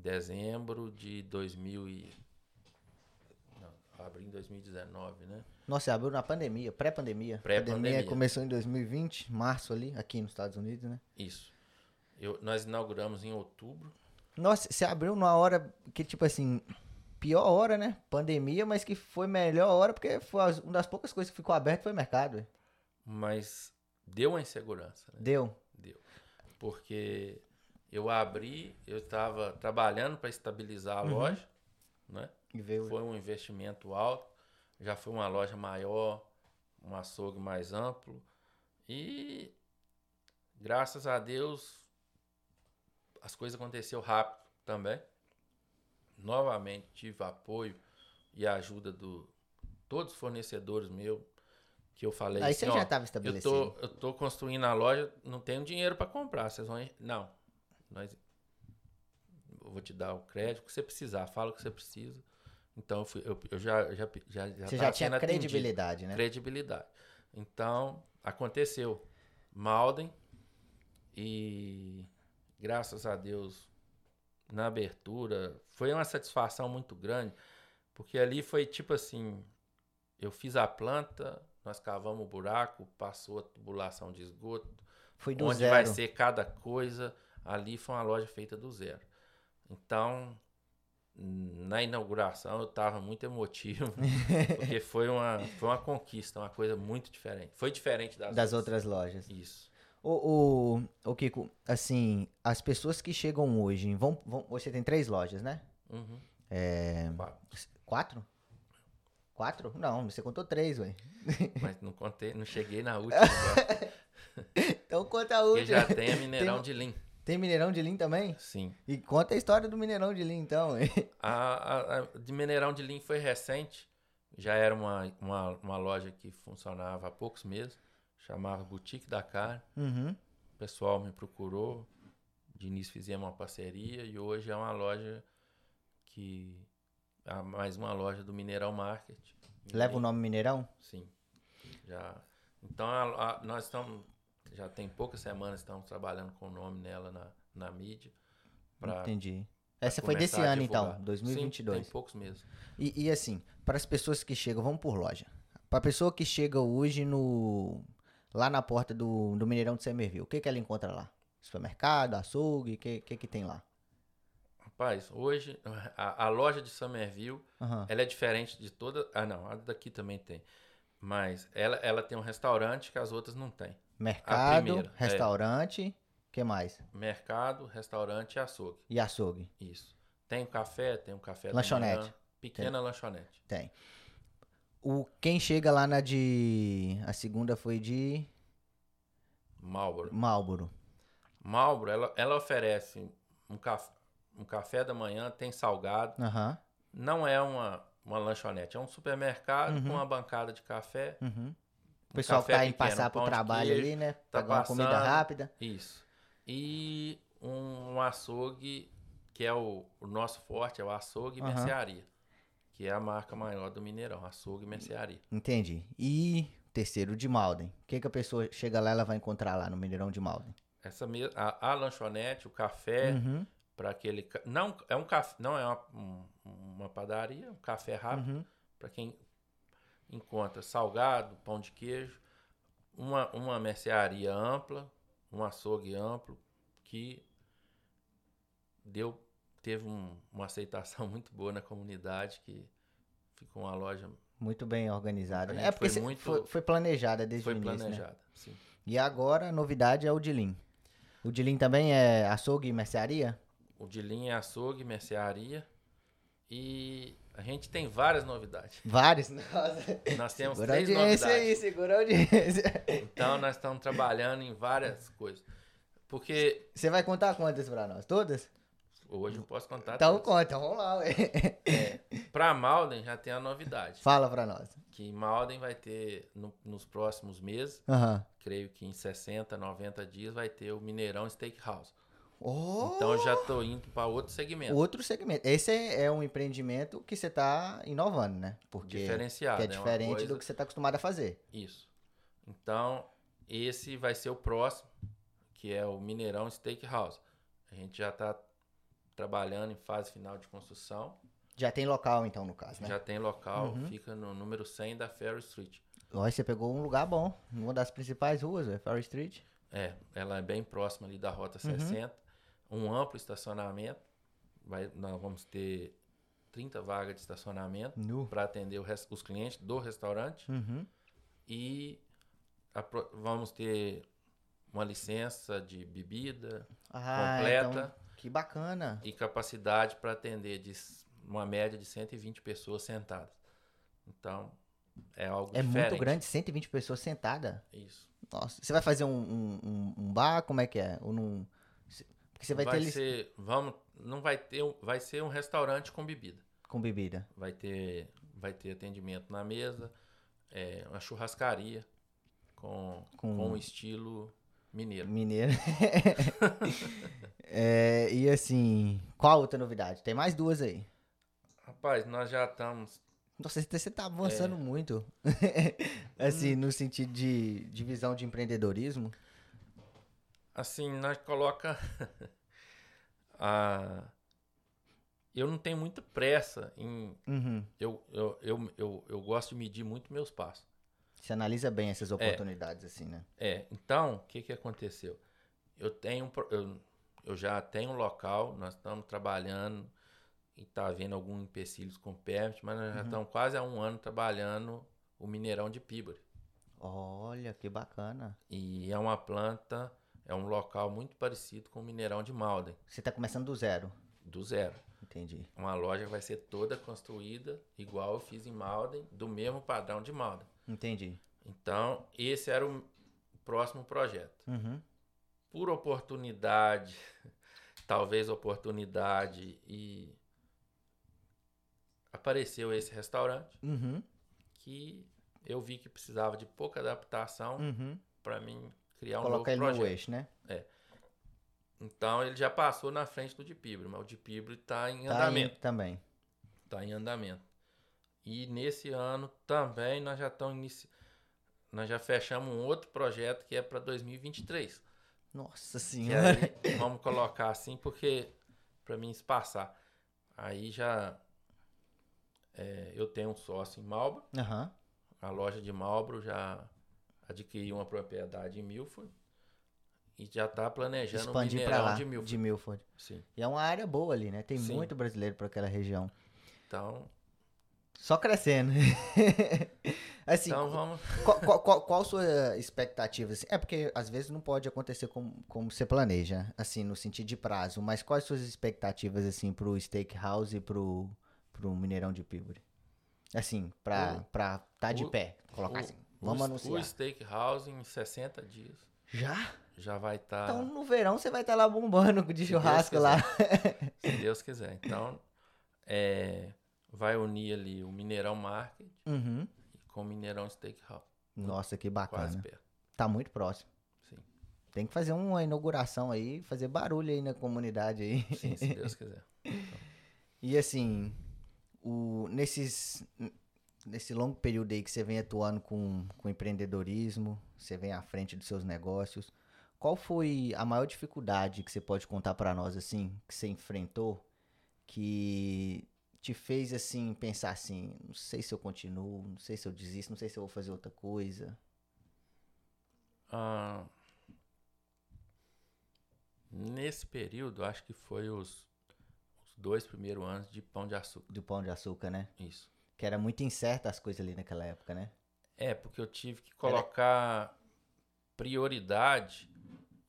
dezembro de 2000 e... Não, abri em 2019, né? Nossa, abriu na pandemia, pré-pandemia. Pré-pandemia. Pandemia começou em 2020, março ali, aqui nos Estados Unidos, né? Isso. Eu, nós inauguramos em outubro. Nossa, você abriu numa hora que, tipo assim, pior hora, né? Pandemia, mas que foi melhor hora, porque foi uma das poucas coisas que ficou aberto foi o mercado, velho. Mas deu uma insegurança, né? Deu. Deu. Porque eu abri, eu estava trabalhando para estabilizar a Uhum. loja, né? Foi um investimento alto, já foi uma loja maior, um açougue mais amplo e graças a Deus as coisas aconteceram rápido também. Novamente tive apoio e ajuda do todos os fornecedores meus que eu falei Aí assim, você já estava eu estabelecido. tô, eu tô construindo a loja, não tenho dinheiro para comprar. Vocês vão. Não. Nós, eu vou te dar o crédito que você precisar. Fala o que você precisa. Então eu, fui- eu, eu já, já, já, já Você já tinha sendo atendido. credibilidade, né? Credibilidade. Então, aconteceu. Malden. E graças a Deus, na abertura, foi uma satisfação muito grande. Porque ali foi tipo assim: eu fiz a planta, nós cavamos o buraco, passou a tubulação de esgoto, Foi do onde zero. vai ser cada coisa. Ali foi uma loja feita do zero. Então, na inauguração eu estava muito emotivo, porque foi uma, foi uma conquista, uma coisa muito diferente. Foi diferente das, das outras lojas. Isso. O, o, o Kiko, assim, as pessoas que chegam hoje, vão, vão, você tem três lojas, né? Uhum. É, Quatro. quatro? Quatro? Não, você contou três, ué. Mas não contei, não cheguei na última, Então conta a porque última. já tem a Mineirão Tem- de Lim. Tem Mineirão de Lim também? Sim. E conta a história do Mineirão de Lim, então. A, a- a de Mineirão de Lim foi recente. Já era uma, uma, uma loja que funcionava há poucos meses. Chamava Boutique da Carne. Uhum. O pessoal me procurou. De início fizemos uma parceria. E hoje é uma loja que... é mais uma loja do Mineirão Market. Leva o nome Mineirão? Sim. Já. Então a- nós estamos. Já tem poucas semanas estamos trabalhando com o nome nela na, na mídia. Pra, Entendi. Essa foi desse ano, então, divulgar. 2022. Sim, tem poucos meses. E, e assim, para as pessoas que chegam, vamos por loja. Para a pessoa que chega hoje no lá na porta do, do Mineirão de Semerville, o que, que ela encontra lá? Supermercado, açougue, o que, que que tem lá? Rapaz, hoje a, a loja de Somerville Aham. ela é diferente de toda. Ah, não, a daqui também tem. Mas ela, ela tem um restaurante que as outras não têm. Mercado, é. restaurante, que mais? Mercado, restaurante e açougue. E açougue, Isso. Tem um café, tem um café da Lanchonete. manhã, pequena lanchonete. tem. O, quem chega lá na de... A segunda foi de Marlboro. Marlboro. Marlboro, ela, ela oferece um café, um café da manhã, tem salgado. Aham. Não é uma, uma lanchonete, é um supermercado Uhum. com uma bancada de café. Uhum. O um pessoal café tá indo pequeno, passar um pro trabalho queijo, ali, né? tá Pegar uma comida passando. rápida. Isso. E um, um açougue, que é o, o nosso forte, é o açougue e Aham. mercearia. Que é a marca maior do Mineirão, açougue e mercearia. Entendi. E terceiro, de Malden. O que, que a pessoa chega lá ela vai encontrar lá no Mineirão de Malden? Essa me- a, a lanchonete, o café, Uhum, para aquele. Não, é um café, não é uma, um- uma padaria, um café rápido. uhum. para quem encontra salgado, pão de queijo, uma, uma mercearia ampla, um açougue amplo, que deu, teve um- uma aceitação muito boa na comunidade, que ficou uma loja, Muito bem organizada. Né? É porque foi muito- foi, foi planejada desde foi o início, né? planejada. Sim. E agora a novidade é o Dilim. O Dilim também é açougue e mercearia? O de linha é açougue, mercearia, e a gente tem várias novidades. Vários. Nossa. Nós temos Segura três novidades. aí, segura a audiência. Então nós estamos trabalhando em várias coisas. Porque Você vai contar quantas pra nós? Todas? hoje eu posso contar Então todas. conta, vamos lá. ué. Para Malden já tem a novidade, Fala pra nós. que Malden vai ter, no- nos próximos meses, Aham. creio que em 60, 90 dias, vai ter o Mineirão Steakhouse. Oh, Então eu já tô indo para outro segmento. outro segmento. Esse é, é um empreendimento que você tá inovando, né? Porque diferenciado. que é né? Uma diferente coisa- do que você tá acostumado a fazer. Isso. Então, esse vai ser o próximo, que é o Mineirão Steakhouse. A gente já está trabalhando em fase final de construção. Já tem local, então, no caso, né? Já tem local, Uhum. fica no número 100 da Ferry Street. Olha, você pegou um lugar bom. Uma das principais ruas, é Ferry Street. É, ela é bem próxima ali da Rota Uhum. 60. Um amplo estacionamento. Vai, nós vamos ter 30 vagas de estacionamento para atender os clientes do restaurante. Uhum. E apro- vamos ter uma licença de bebida Ah, completa então, que bacana. e capacidade para atender de uma média de 120 pessoas sentadas. Então, é algo É diferente. muito grande, 120 pessoas sentadas. Isso. Nossa, você vai fazer um, um, um- bar? Como é que é? Ou num... se- Porque você vai, ter lic- ser, vamos, não vai ter, um- vai ser um restaurante com bebida. com bebida. Vai ter, vai ter atendimento na mesa, é, uma churrascaria com, Com- com, estilo mineiro. Mineiro. É, e assim, qual outra novidade? Tem mais duas aí. Rapaz, nós já estamos Nossa, você- você tá avançando É. muito. assim, no sentido de, de visão de empreendedorismo. Assim, nós coloca a eu não tenho muita pressa em Uhum. eu, eu, eu, eu, eu gosto de medir muito meus passos. Você analisa bem essas oportunidades, assim, né? É, então, o que que aconteceu? Eu tenho eu, eu já tenho um local, nós estamos trabalhando e tá havendo alguns empecilhos com o permit, mas nós já estamos quase há um ano trabalhando o Mineirão de Pibori. Olha, que bacana. E é uma planta, é um local muito parecido com o Mineirão de Malden, Você tá começando do zero. do zero. Entendi. Uma loja vai ser toda construída igual eu fiz em Malden, do mesmo padrão de Malden. Entendi. Então, esse era o próximo projeto. Uhum. Por oportunidade, talvez oportunidade, e apareceu esse restaurante Uhum. que eu vi que precisava de pouca adaptação Uhum. para mim criar um Colocar ele novo no projeto. eixo, né? Então ele já passou na frente do de Pibre, mas o de Pibre está em Tá andamento. aí também. Está em andamento. E nesse ano também nós já estamos inici... nós já fechamos um outro projeto que é para 2023. Nossa senhora. aí, vamos colocar assim porque para mim espaçar. Aí já é, eu tenho um sócio em Malbro, Aham. a loja de Malbro já adquiriu uma propriedade em Milford e já está planejando Expandir Mineirão lá, de Milford. de Milford. Sim. E é uma área boa ali, né? Tem Sim. muito brasileiro para aquela região. Então, Só crescendo. assim, então vamos qual, qual, qual, qual sua expectativa? assim? É porque às vezes não pode acontecer como, como você planeja, assim, no sentido de prazo. Mas quais suas expectativas, assim, pro Steakhouse e pro, pro Mineirão de Pibori? Assim, pra, pra tá de o- pé, colocar o- assim. Vamos o, anunciar. O Steakhouse em 60 dias Já? já vai estar, Então no verão você vai estar lá bombando de churrasco lá. se Deus quiser. Então, é, vai unir ali o Mineirão Market Uhum. com o Mineirão Steakhouse, Nossa, que quase bacana. perto. Tá muito próximo. Sim. Tem que fazer uma inauguração aí, fazer barulho aí na comunidade aí. Sim, se Deus quiser. E assim, o, nesses, nesse longo período aí que você vem atuando com, com empreendedorismo, você vem à frente dos seus negócios, qual foi a maior dificuldade que você pode contar pra nós, assim, que você enfrentou, que te fez, assim, pensar assim, não sei se eu continuo, não sei se eu desisto, não sei se eu vou fazer outra coisa. Ah, nesse período, acho que foi os, os dois primeiros anos de Pão de Açúcar. Do pão de açúcar, né? Isso. Que era muito incerta as coisas ali naquela época, né? É, porque eu tive que colocar prioridade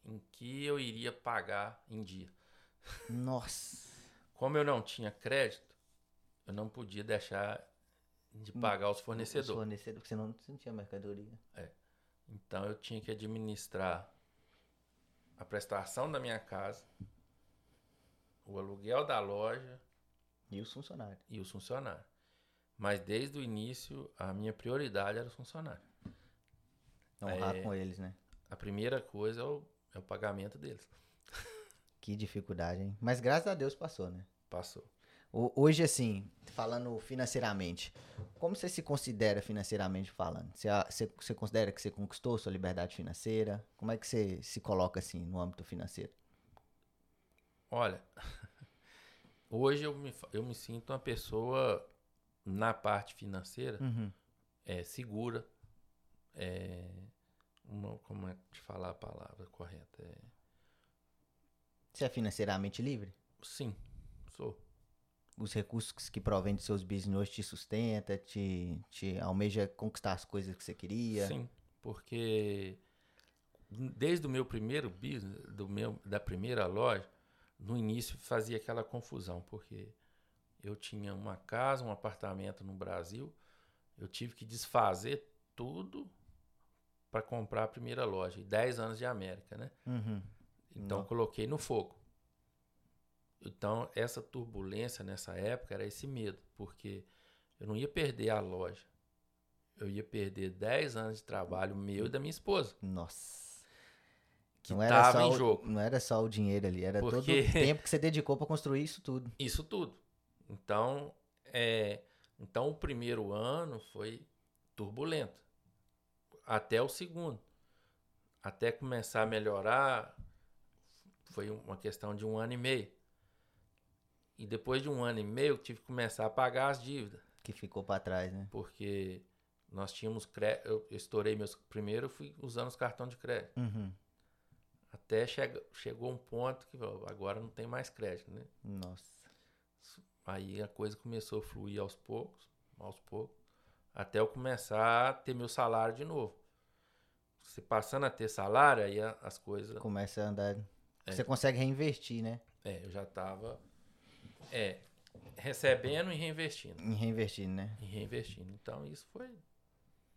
em que eu iria pagar em dia. Nossa. Como eu não tinha crédito, eu não podia deixar de pagar os Os fornecedores. fornecedores, porque senão você não tinha mercadoria. Então eu tinha que administrar a prestação da minha casa, o aluguel da loja E os funcionários. e os funcionários. Mas desde o início, a minha prioridade era os funcionários. Honrar É. com eles, né? A primeira coisa é o, é o pagamento deles. Que dificuldade, hein? Mas graças a Deus passou, né? Passou. Hoje, assim, falando financeiramente, como você se considera financeiramente falando? Você, você, você considera que você conquistou sua liberdade financeira? Como é que você se coloca, assim, no âmbito financeiro? Olha, hoje eu me, eu me sinto uma pessoa, na parte financeira, Uhum. é, segura. É, uma- como é de falar a palavra correta? É, Você é financeiramente livre? sim, sou. Os recursos que provém de seus business te sustenta, te, te almeja conquistar as coisas que você queria? Sim, porque desde o meu primeiro business, do meu, da primeira loja, no início fazia aquela confusão, porque eu tinha uma casa, um apartamento no Brasil, eu tive que desfazer tudo para comprar a primeira loja, e 10 anos de América, né? Uhum. Então Não. coloquei no fogo. Então essa turbulência nessa época era esse medo, porque eu não ia perder a loja. Eu ia perder 10 anos de trabalho meu e da minha esposa, Nossa. que não era, só em o- jogo. não era só o dinheiro ali, era todo Porque- o tempo que você dedicou pra construir isso tudo. Isso tudo. Então, é, então o primeiro ano foi turbulento. Até o segundo. Até começar a melhorar, foi uma questão de um ano e meio. E depois de um ano e meio, eu tive que começar a pagar as dívidas. Que ficou pra trás, né? Porque nós tínhamos crédito. Eu estourei meus. Primeiro fui usando os cartões de crédito. Uhum. Até chega, chegou um ponto que agora não tem mais crédito, né? Nossa. Aí a coisa começou a fluir aos poucos, aos poucos, até eu começar a ter meu salário de novo. Você passando a ter salário, aí as coisas. Começa a andar. É. Você consegue reinvestir, né? É, eu já tava é, recebendo e reinvestindo. Em reinvestir, né? E reinvestindo. Então isso foi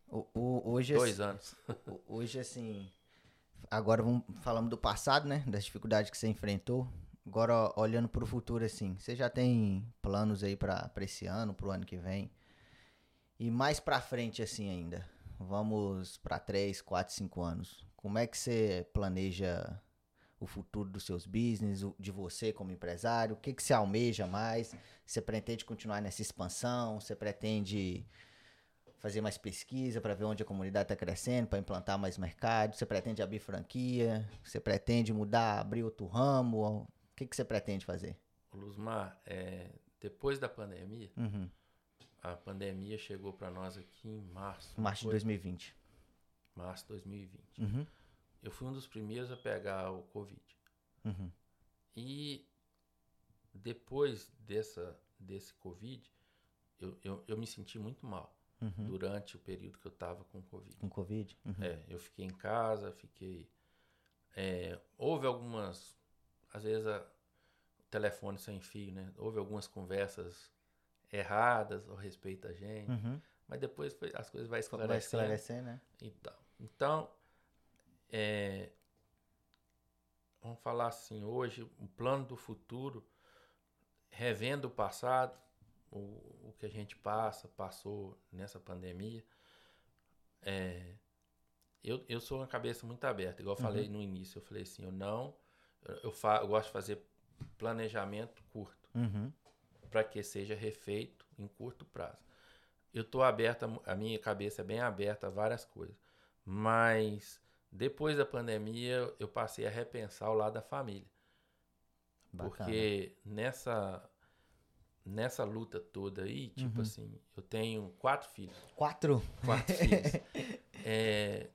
O, o- hoje, dois anos. o- hoje, assim. Agora vamos, falamos do passado, né? Das dificuldades que você enfrentou. Agora, olhando pro futuro, assim. Você já tem planos aí pra esse ano, pro ano que vem? E mais pra frente, assim, ainda. Vamos pra 3, 4, 5 anos. Como é que você planeja o futuro dos seus business, o- de você como empresário? O que, que você almeja mais? Você pretende continuar nessa expansão? Você pretende fazer mais pesquisa para ver onde a comunidade está crescendo, para implantar mais mercado? Você pretende abrir franquia? Você pretende mudar, abrir outro ramo? O que, que você pretende fazer? Luzmar, é, depois da pandemia, Uhum. a pandemia chegou para nós aqui em março. Março de foi? 2020. Março de 2020. Uhum. Eu fui um dos primeiros a pegar o Covid. Uhum. E depois dessa, desse Covid, eu, eu, eu me senti muito mal Uhum. durante o período que eu estava com Covid. Com Covid? Uhum. É, eu fiquei em casa, fiquei. é, houve algumas. Às vezes a, o telefone sem fio, né? Houve algumas conversas erradas a respeito da gente. Uhum. Mas depois as coisas vai Vai esclarecendo. esclarecer, né? Então, então é, vamos falar assim, hoje, o plano do futuro, revendo o passado, o, o que a gente passa, passou nessa pandemia, é, eu, eu sou uma cabeça muito aberta, igual eu falei no início, eu falei assim, eu não, eu, fa- eu gosto de fazer planejamento curto, Uhum. para que seja refeito em curto prazo. Eu estou aberta, a minha cabeça é bem aberta a várias coisas, mas depois da pandemia eu passei a repensar o lado da família, Bacana. porque nessa nessa luta toda aí, tipo Uhum. assim, eu tenho quatro filhos, Quatro? quatro filhos. É,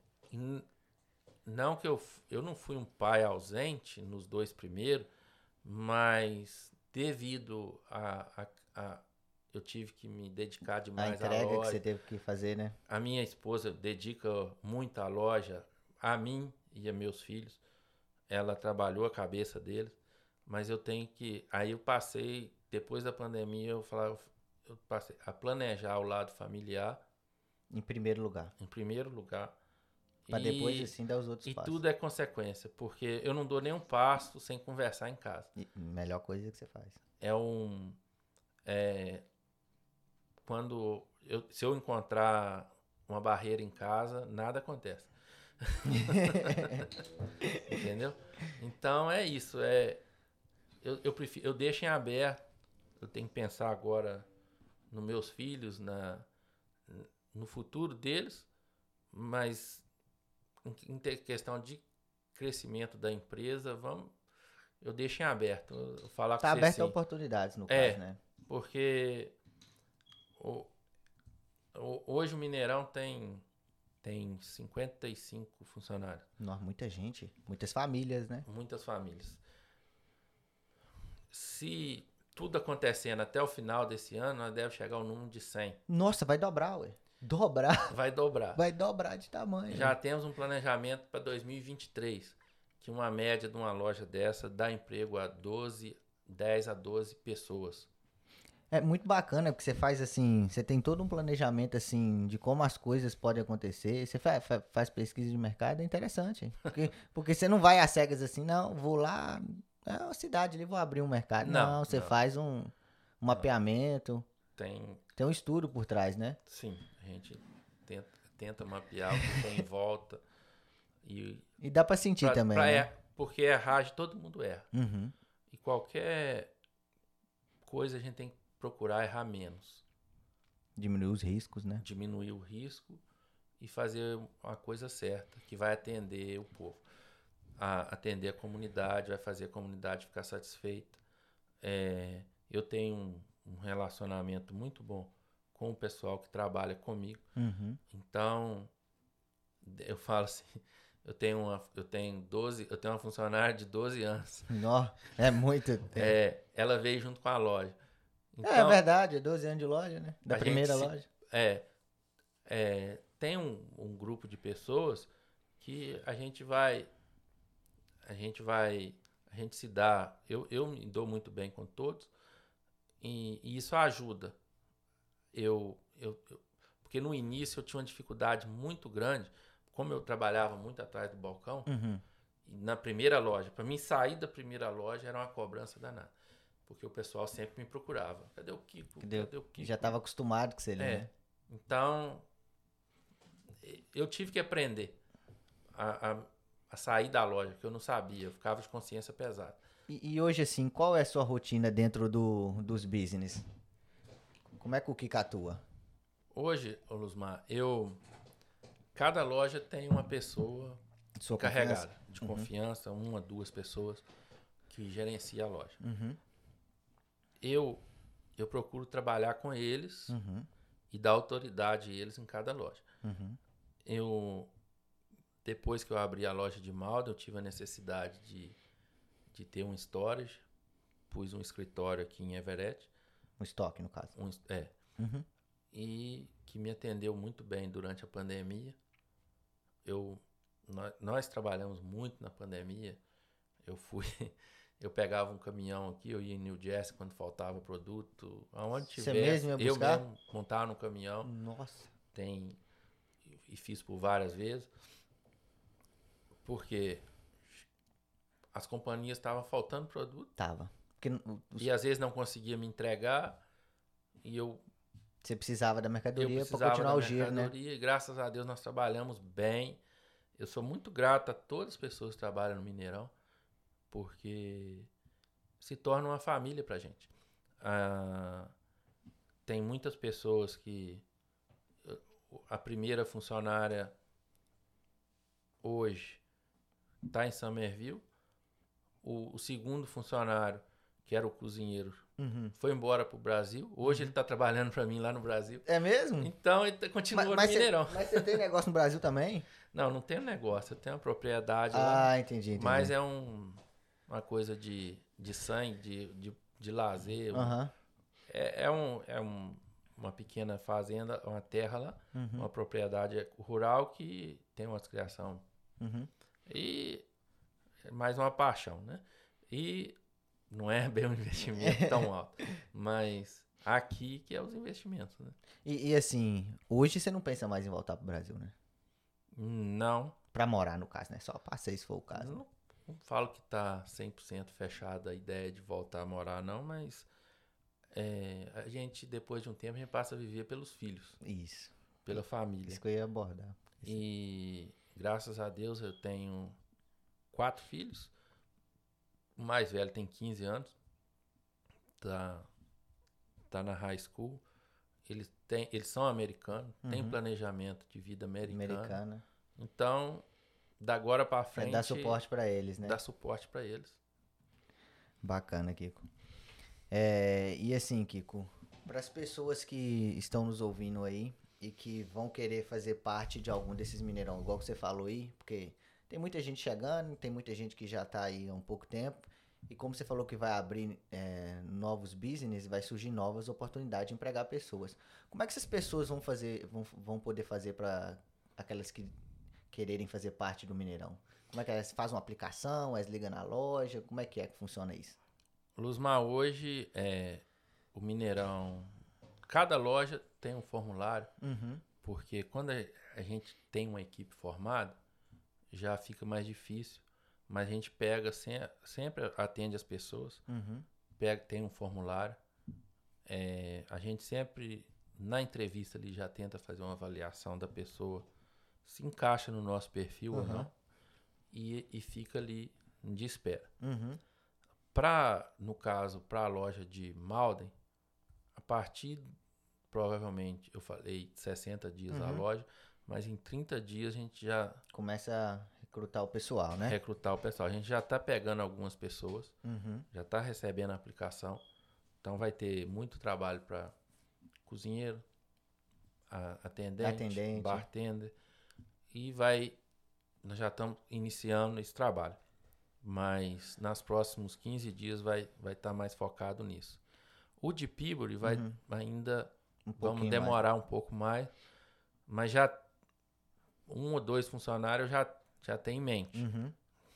não que eu, eu não fui um pai ausente nos dois primeiros, mas devido a, a, a- eu tive que me dedicar A demais à entrega que loja. você teve que fazer, né? A minha esposa dedica muito à loja, a mim e a meus filhos. Ela trabalhou a cabeça deles, mas eu tenho que. Aí eu passei, depois da pandemia, eu falava, eu passei a planejar o lado familiar Em primeiro lugar. em primeiro lugar. Pra E- depois, assim, dar os outros E passos. tudo é consequência, porque eu não dou nenhum passo sem conversar em casa. E melhor coisa que você faz. É um. É, quando eu, se eu encontrar uma barreira em casa, nada acontece. Entendeu? Então é isso. É, eu, eu, prefiro, eu deixo em aberto. Eu tenho que pensar agora nos meus filhos, na, no futuro deles, mas em, questão de crescimento da empresa, vamos, eu deixo em aberto. Eu falar tá aberto assim, a oportunidades, no é, caso, né? Porque o, o, hoje o Mineirão tem, tem 55 funcionários. Nossa, muita gente. Muitas famílias, né? Muitas famílias. Se tudo acontecendo até o final desse ano, nós deve chegar ao número de 100. Nossa, vai dobrar, ué. Dobrar? Vai dobrar. Vai dobrar de tamanho. Já né? temos um planejamento para 2023, que uma média de uma loja dessa dá emprego a 12, 10 a 12 pessoas. É muito bacana, porque você faz assim, você tem todo um planejamento assim de como as coisas podem acontecer. Você faz, faz pesquisa de mercado, é interessante. Porque, porque você não vai às cegas assim, não, vou lá, é uma cidade ali, vou abrir um mercado. Não, não você não. faz um, um mapeamento. Tem. Tem um estudo por trás, né? Sim, a gente tenta, tenta mapear o que tem em volta. E, e dá para sentir pra, também. Pra né? er, porque errar, todo mundo erra. Uhum. E qualquer coisa a gente tem que procurar errar menos. Diminuir os riscos, né? Diminuir o risco e fazer a coisa certa, que vai atender o povo. A, atender a comunidade, vai fazer a comunidade ficar satisfeita. É, eu tenho um, relacionamento muito bom com o pessoal que trabalha comigo. Uhum. Então, eu falo assim, eu tenho uma, eu tenho 12, eu tenho uma funcionária de 12 anos. Não, é muito tempo. É, ela veio junto com a loja. É, é então, é verdade, 12 anos de loja, né? Da primeira se, loja. É, é tem um, um, grupo de pessoas que a gente vai a gente vai a gente se dá eu, eu me dou muito bem com todos e, e isso ajuda eu, eu, eu, porque no início eu tinha uma dificuldade muito grande como eu trabalhava muito atrás do balcão uhum. na primeira loja para mim sair da primeira loja era uma cobrança danada porque o pessoal sempre me procurava. Cadê o Kiko? Cadê, Cadê o Kiko? Já estava acostumado com você ali, é. né? Então, eu tive que aprender a, a, a, sair da loja, porque eu não sabia, eu ficava de consciência pesada. E, e, hoje, assim, qual é a sua rotina dentro do, dos business? Como é que o Kiko atua? Hoje, Luzmar, eu... Cada loja tem uma pessoa Sua carregada, confiança? de uhum. confiança, uma, duas pessoas que gerencia a loja. Uhum eu eu procuro trabalhar com eles uhum. e dar autoridade a eles em cada loja. Uhum. Eu depois que eu abri a loja de malda, eu tive a necessidade de, de ter um storage, pus um escritório aqui em Everett. Um estoque, no caso. Um, é. Uhum. E que me atendeu muito bem durante a pandemia. Eu, nós, nós trabalhamos muito na pandemia. Eu fui Eu pegava um caminhão aqui, eu ia em New Jersey quando faltava produto, aonde tivesse. Você mesmo ia buscar? Eu mesmo montava no caminhão. Nossa. Tem e fiz por várias vezes. Porque as companhias estavam faltando produto. Tava. Porque, os... E às vezes não conseguia me entregar e eu você precisava da mercadoria para continuar o giro, né? E graças a Deus nós trabalhamos bem. Eu sou muito grato a todas as pessoas que trabalham no Mineirão porque se torna uma família pra gente. Ah, tem muitas pessoas que a primeira funcionária hoje está em Somerville, o, o, segundo funcionário, que era o cozinheiro, uhum. foi embora para o Brasil. Hoje uhum. ele está trabalhando para mim lá no Brasil. É mesmo? Então ele tá, continua mas, no mas Mineirão. Cê, mas você tem negócio no Brasil também? Não, não tenho negócio. Eu tenho uma propriedade ah, lá. Entendi, entendi. Mas é um uma coisa de, de sangue, de, de, de lazer. Uhum. É, é, um, é um, uma pequena fazenda, uma terra lá, uhum. uma propriedade rural que tem uma criação. Uhum. E mais uma paixão, né? E não é bem um investimento tão alto, mas aqui que é os investimentos, né? E, e, assim, hoje você não pensa mais em voltar para o Brasil, né? Não. Para morar, no caso, né? Só passei se for o caso. Não, não falo que está 100% fechada a ideia de voltar a morar, não, mas é, a gente, depois de um tempo, a gente passa a viver pelos filhos, Isso. pela família. Isso que eu ia abordar. E graças a Deus eu tenho quatro filhos. O mais velho tem 15 anos. Tá, tá na high school. Eles, têm, eles são americanos, têm Uhum. planejamento de vida americano. Americana. Então, da agora pra É frente, dar suporte pra eles, né? dá suporte para eles. Bacana, Kiko. É, e assim, Kiko, para as pessoas que estão nos ouvindo aí e que vão querer fazer parte de algum desses mineirão, igual que você falou aí, porque tem muita gente chegando, tem muita gente que já tá aí há um pouco tempo, e como você falou que vai abrir é, novos business, vai surgir novas oportunidades de empregar pessoas. Como é que essas pessoas vão fazer, vão, vão poder fazer para aquelas que quererem fazer parte do Mineirão? Como é que elas fazem uma aplicação, elas ligam na loja, como é que é que funciona isso? Luzmar, hoje, é, o Mineirão, cada loja tem um formulário, Uhum. porque quando a gente tem uma equipe formada, já fica mais difícil, mas a gente pega, sem- sempre atende as pessoas, Uhum. pega, tem um formulário, é, a gente sempre, na entrevista ali, já tenta fazer uma avaliação da pessoa, se encaixa no nosso perfil ou Aham. não, e, e fica ali de espera. Uhum. Para, no caso, para a loja de Malden, a partir, provavelmente, eu falei 60 dias a Uhum. loja, mas em 30 dias a gente já Começa a recrutar o pessoal, né? recrutar o pessoal. A gente já está pegando algumas pessoas, Uhum. já está recebendo a aplicação, então vai ter muito trabalho para cozinheiro, atendente, Atendente. bartender, e vai, nós já estamos iniciando esse trabalho. Mas nos próximos 15 dias vai estar vai tá mais focado nisso. O de Peabody vai Uhum. ainda Um vamos demorar um pouco mais, mas já um ou dois funcionários já já tem em mente. Uhum.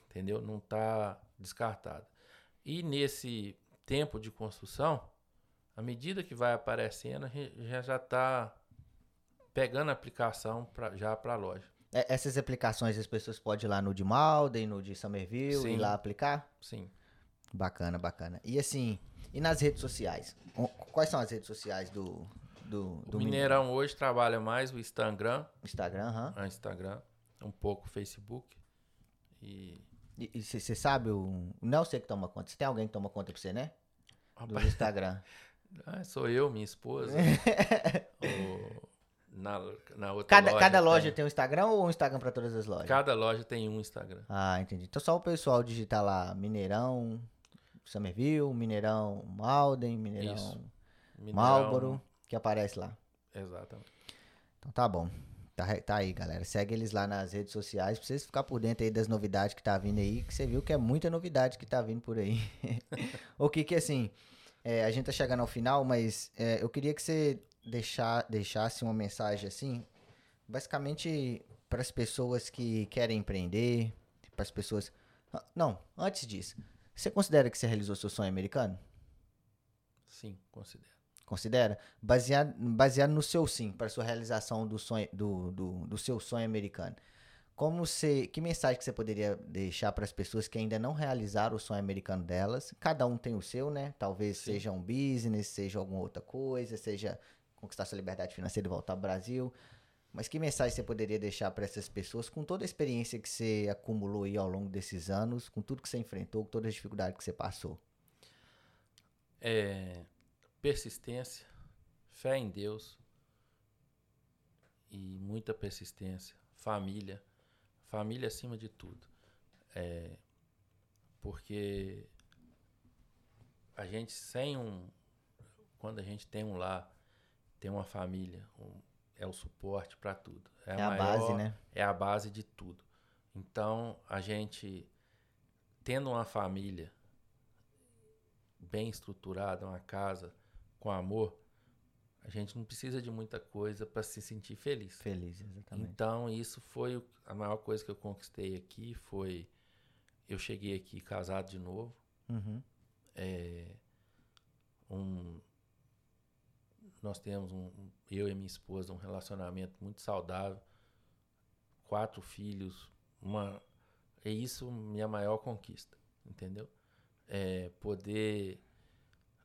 entendeu? Não está descartado. E nesse tempo de construção, à medida que vai aparecendo, a gente já está pegando a aplicação pra, já para a loja. É, Essas aplicações as pessoas podem ir lá no de Malden, no de Somerville Sim. e lá aplicar? Sim. Bacana, bacana. E assim, e nas redes sociais? Quais são as redes sociais do, do, O do Mineirão hoje trabalha mais o Instagram, Instagram? aham. o Instagram, um pouco o Facebook e você sabe o. Não é você que toma conta. Você tem alguém que toma conta pra você, né? Do Rapaz, Instagram. ah, sou eu, minha esposa. o- na, na outra Cada, loja cada tem- loja tem um Instagram ou um Instagram pra todas as lojas? Cada loja tem um Instagram. Ah, entendi. Então só o pessoal digitar lá Mineirão, Somerville, Mineirão Malden, Mineirão Isso. Mineirão- Marlboro, que aparece lá. Exatamente. Então tá bom. Tá, tá aí, galera. Segue eles lá nas redes sociais pra vocês ficar por dentro aí das novidades que tá vindo aí, que você viu que é muita novidade que tá vindo por aí. o que que assim, é, a gente tá chegando ao final, mas é, eu queria que você deixar, deixasse uma mensagem assim, basicamente para as pessoas que querem empreender, para as pessoas. Ah, Não, antes disso, você considera que você realizou seu sonho americano? Sim, considero. Considera? Baseado, baseado no seu sim, para sua realização do, sonho, do, do, do seu sonho americano. Como você, que mensagem que você poderia deixar para as pessoas que ainda não realizaram o sonho americano delas? Cada um tem o seu, né? Talvez Sim. seja um business, seja alguma outra coisa, seja conquistar sua liberdade financeira e voltar ao Brasil. Mas que mensagem você poderia deixar para essas pessoas com toda a experiência que você acumulou aí ao longo desses anos, com tudo que você enfrentou, com todas as dificuldades que você passou? É, persistência, fé em Deus e muita persistência. Família. Família acima de tudo. É, porque a gente sem um. Quando a gente tem um lar, tem uma família, um- é o suporte para tudo. É a maior- base, né? é a base de tudo. Então, a gente tendo uma família bem estruturada, uma casa com amor, a gente não precisa de muita coisa para se sentir feliz. Feliz, exatamente. Então, isso foi a maior coisa que eu conquistei aqui, foi eu cheguei aqui casado de novo, Uhum. é, um, nós temos um, um- eu e minha esposa um relacionamento muito saudável, quatro filhos, uma é isso minha maior conquista, entendeu? É poder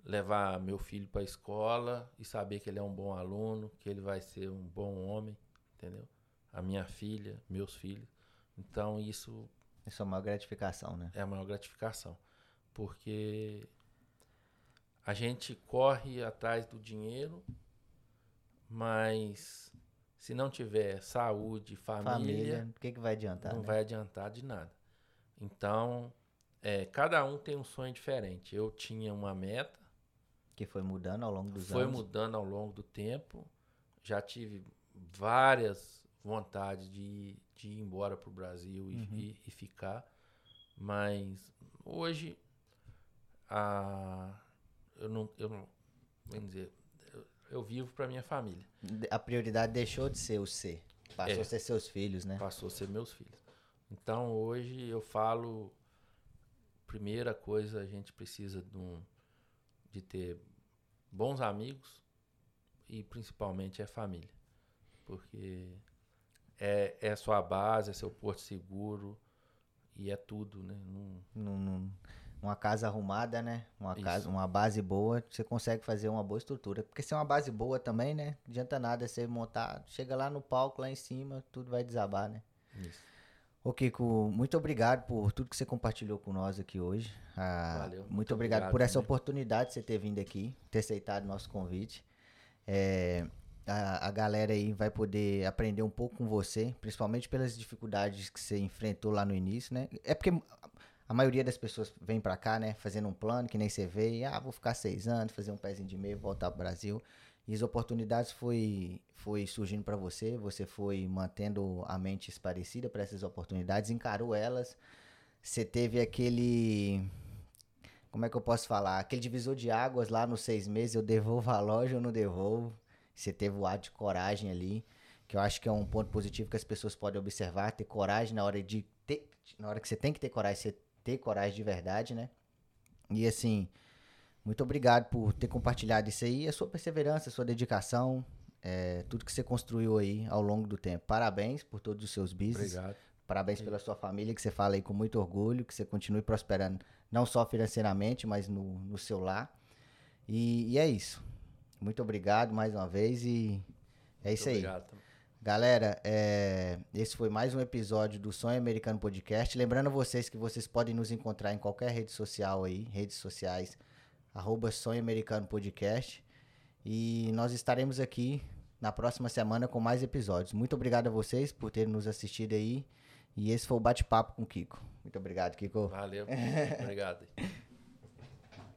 levar meu filho para a escola e saber que ele é um bom aluno, que ele vai ser um bom homem, entendeu? A minha filha, meus filhos. Então isso. Isso é uma gratificação, né? É a maior gratificação. Porque a gente corre atrás do dinheiro, mas se não tiver saúde, família, família o que, que vai adiantar? Não né? vai adiantar de nada. Então, é, cada um tem um sonho diferente. Eu tinha uma meta. Que foi mudando ao longo dos foi anos. Foi mudando ao longo do tempo. Já tive várias vontades de, de ir embora para o Brasil uhum. e, e, ficar. Mas hoje a, eu não, eu não, vamos dizer, eu, eu vivo para minha família. A prioridade deixou de ser o ser, passou é, a ser seus filhos, né? Passou a ser meus filhos. Então hoje eu falo, primeira coisa a gente precisa de, um, de ter bons amigos e principalmente é família, porque é, é sua base, é seu porto seguro e é tudo, né? Não, uma casa arrumada, né? Uma casa, uma base boa, você consegue fazer uma boa estrutura. Porque se é uma base boa também, né? Não adianta nada você montar, chega lá no palco, lá em cima, tudo vai desabar, né? Isso. Ô Kiko, muito obrigado por tudo que você compartilhou com nós aqui hoje. Ah, Valeu. Muito, muito obrigado, obrigado, por essa oportunidade de você ter vindo aqui, ter aceitado o nosso convite. É, a, a galera aí vai poder aprender um pouco com você, principalmente pelas dificuldades que você enfrentou lá no início, né? É porque a maioria das pessoas vem para cá, né, fazendo um plano que nem você vê, e, ah, vou ficar seis anos, fazer um pezinho de meio, voltar pro Brasil. E as oportunidades foi, foi surgindo para você, você foi mantendo a mente esparecida para essas oportunidades, encarou elas. Você teve aquele. Como é que eu posso falar? Aquele divisor de águas lá nos seis meses, eu devolvo a loja ou não devolvo. Você teve o ato de coragem ali, que eu acho que é um ponto positivo que as pessoas podem observar, ter coragem na hora de ter. Na hora que você tem que ter coragem, você ter coragem de verdade, né? E assim, muito obrigado por ter compartilhado isso aí, a sua perseverança, a sua dedicação, é, tudo que você construiu aí ao longo do tempo. Parabéns por todos os seus business. Obrigado. Parabéns pela sua família, que você fala aí com muito orgulho, que você continue prosperando, não só financeiramente, mas no, no seu lar. E, e é isso. Muito obrigado mais uma vez e é isso muito aí. Obrigado. Galera, é, esse foi mais um episódio do Sonho Americano Podcast. Lembrando vocês que vocês podem nos encontrar em qualquer rede social aí, redes sociais, arroba Sonho Americano Podcast. E nós estaremos aqui na próxima semana com mais episódios. Muito obrigado a vocês por terem nos assistido aí. E esse foi o bate-papo com o Kiko. Muito obrigado, Kiko. Valeu. obrigado.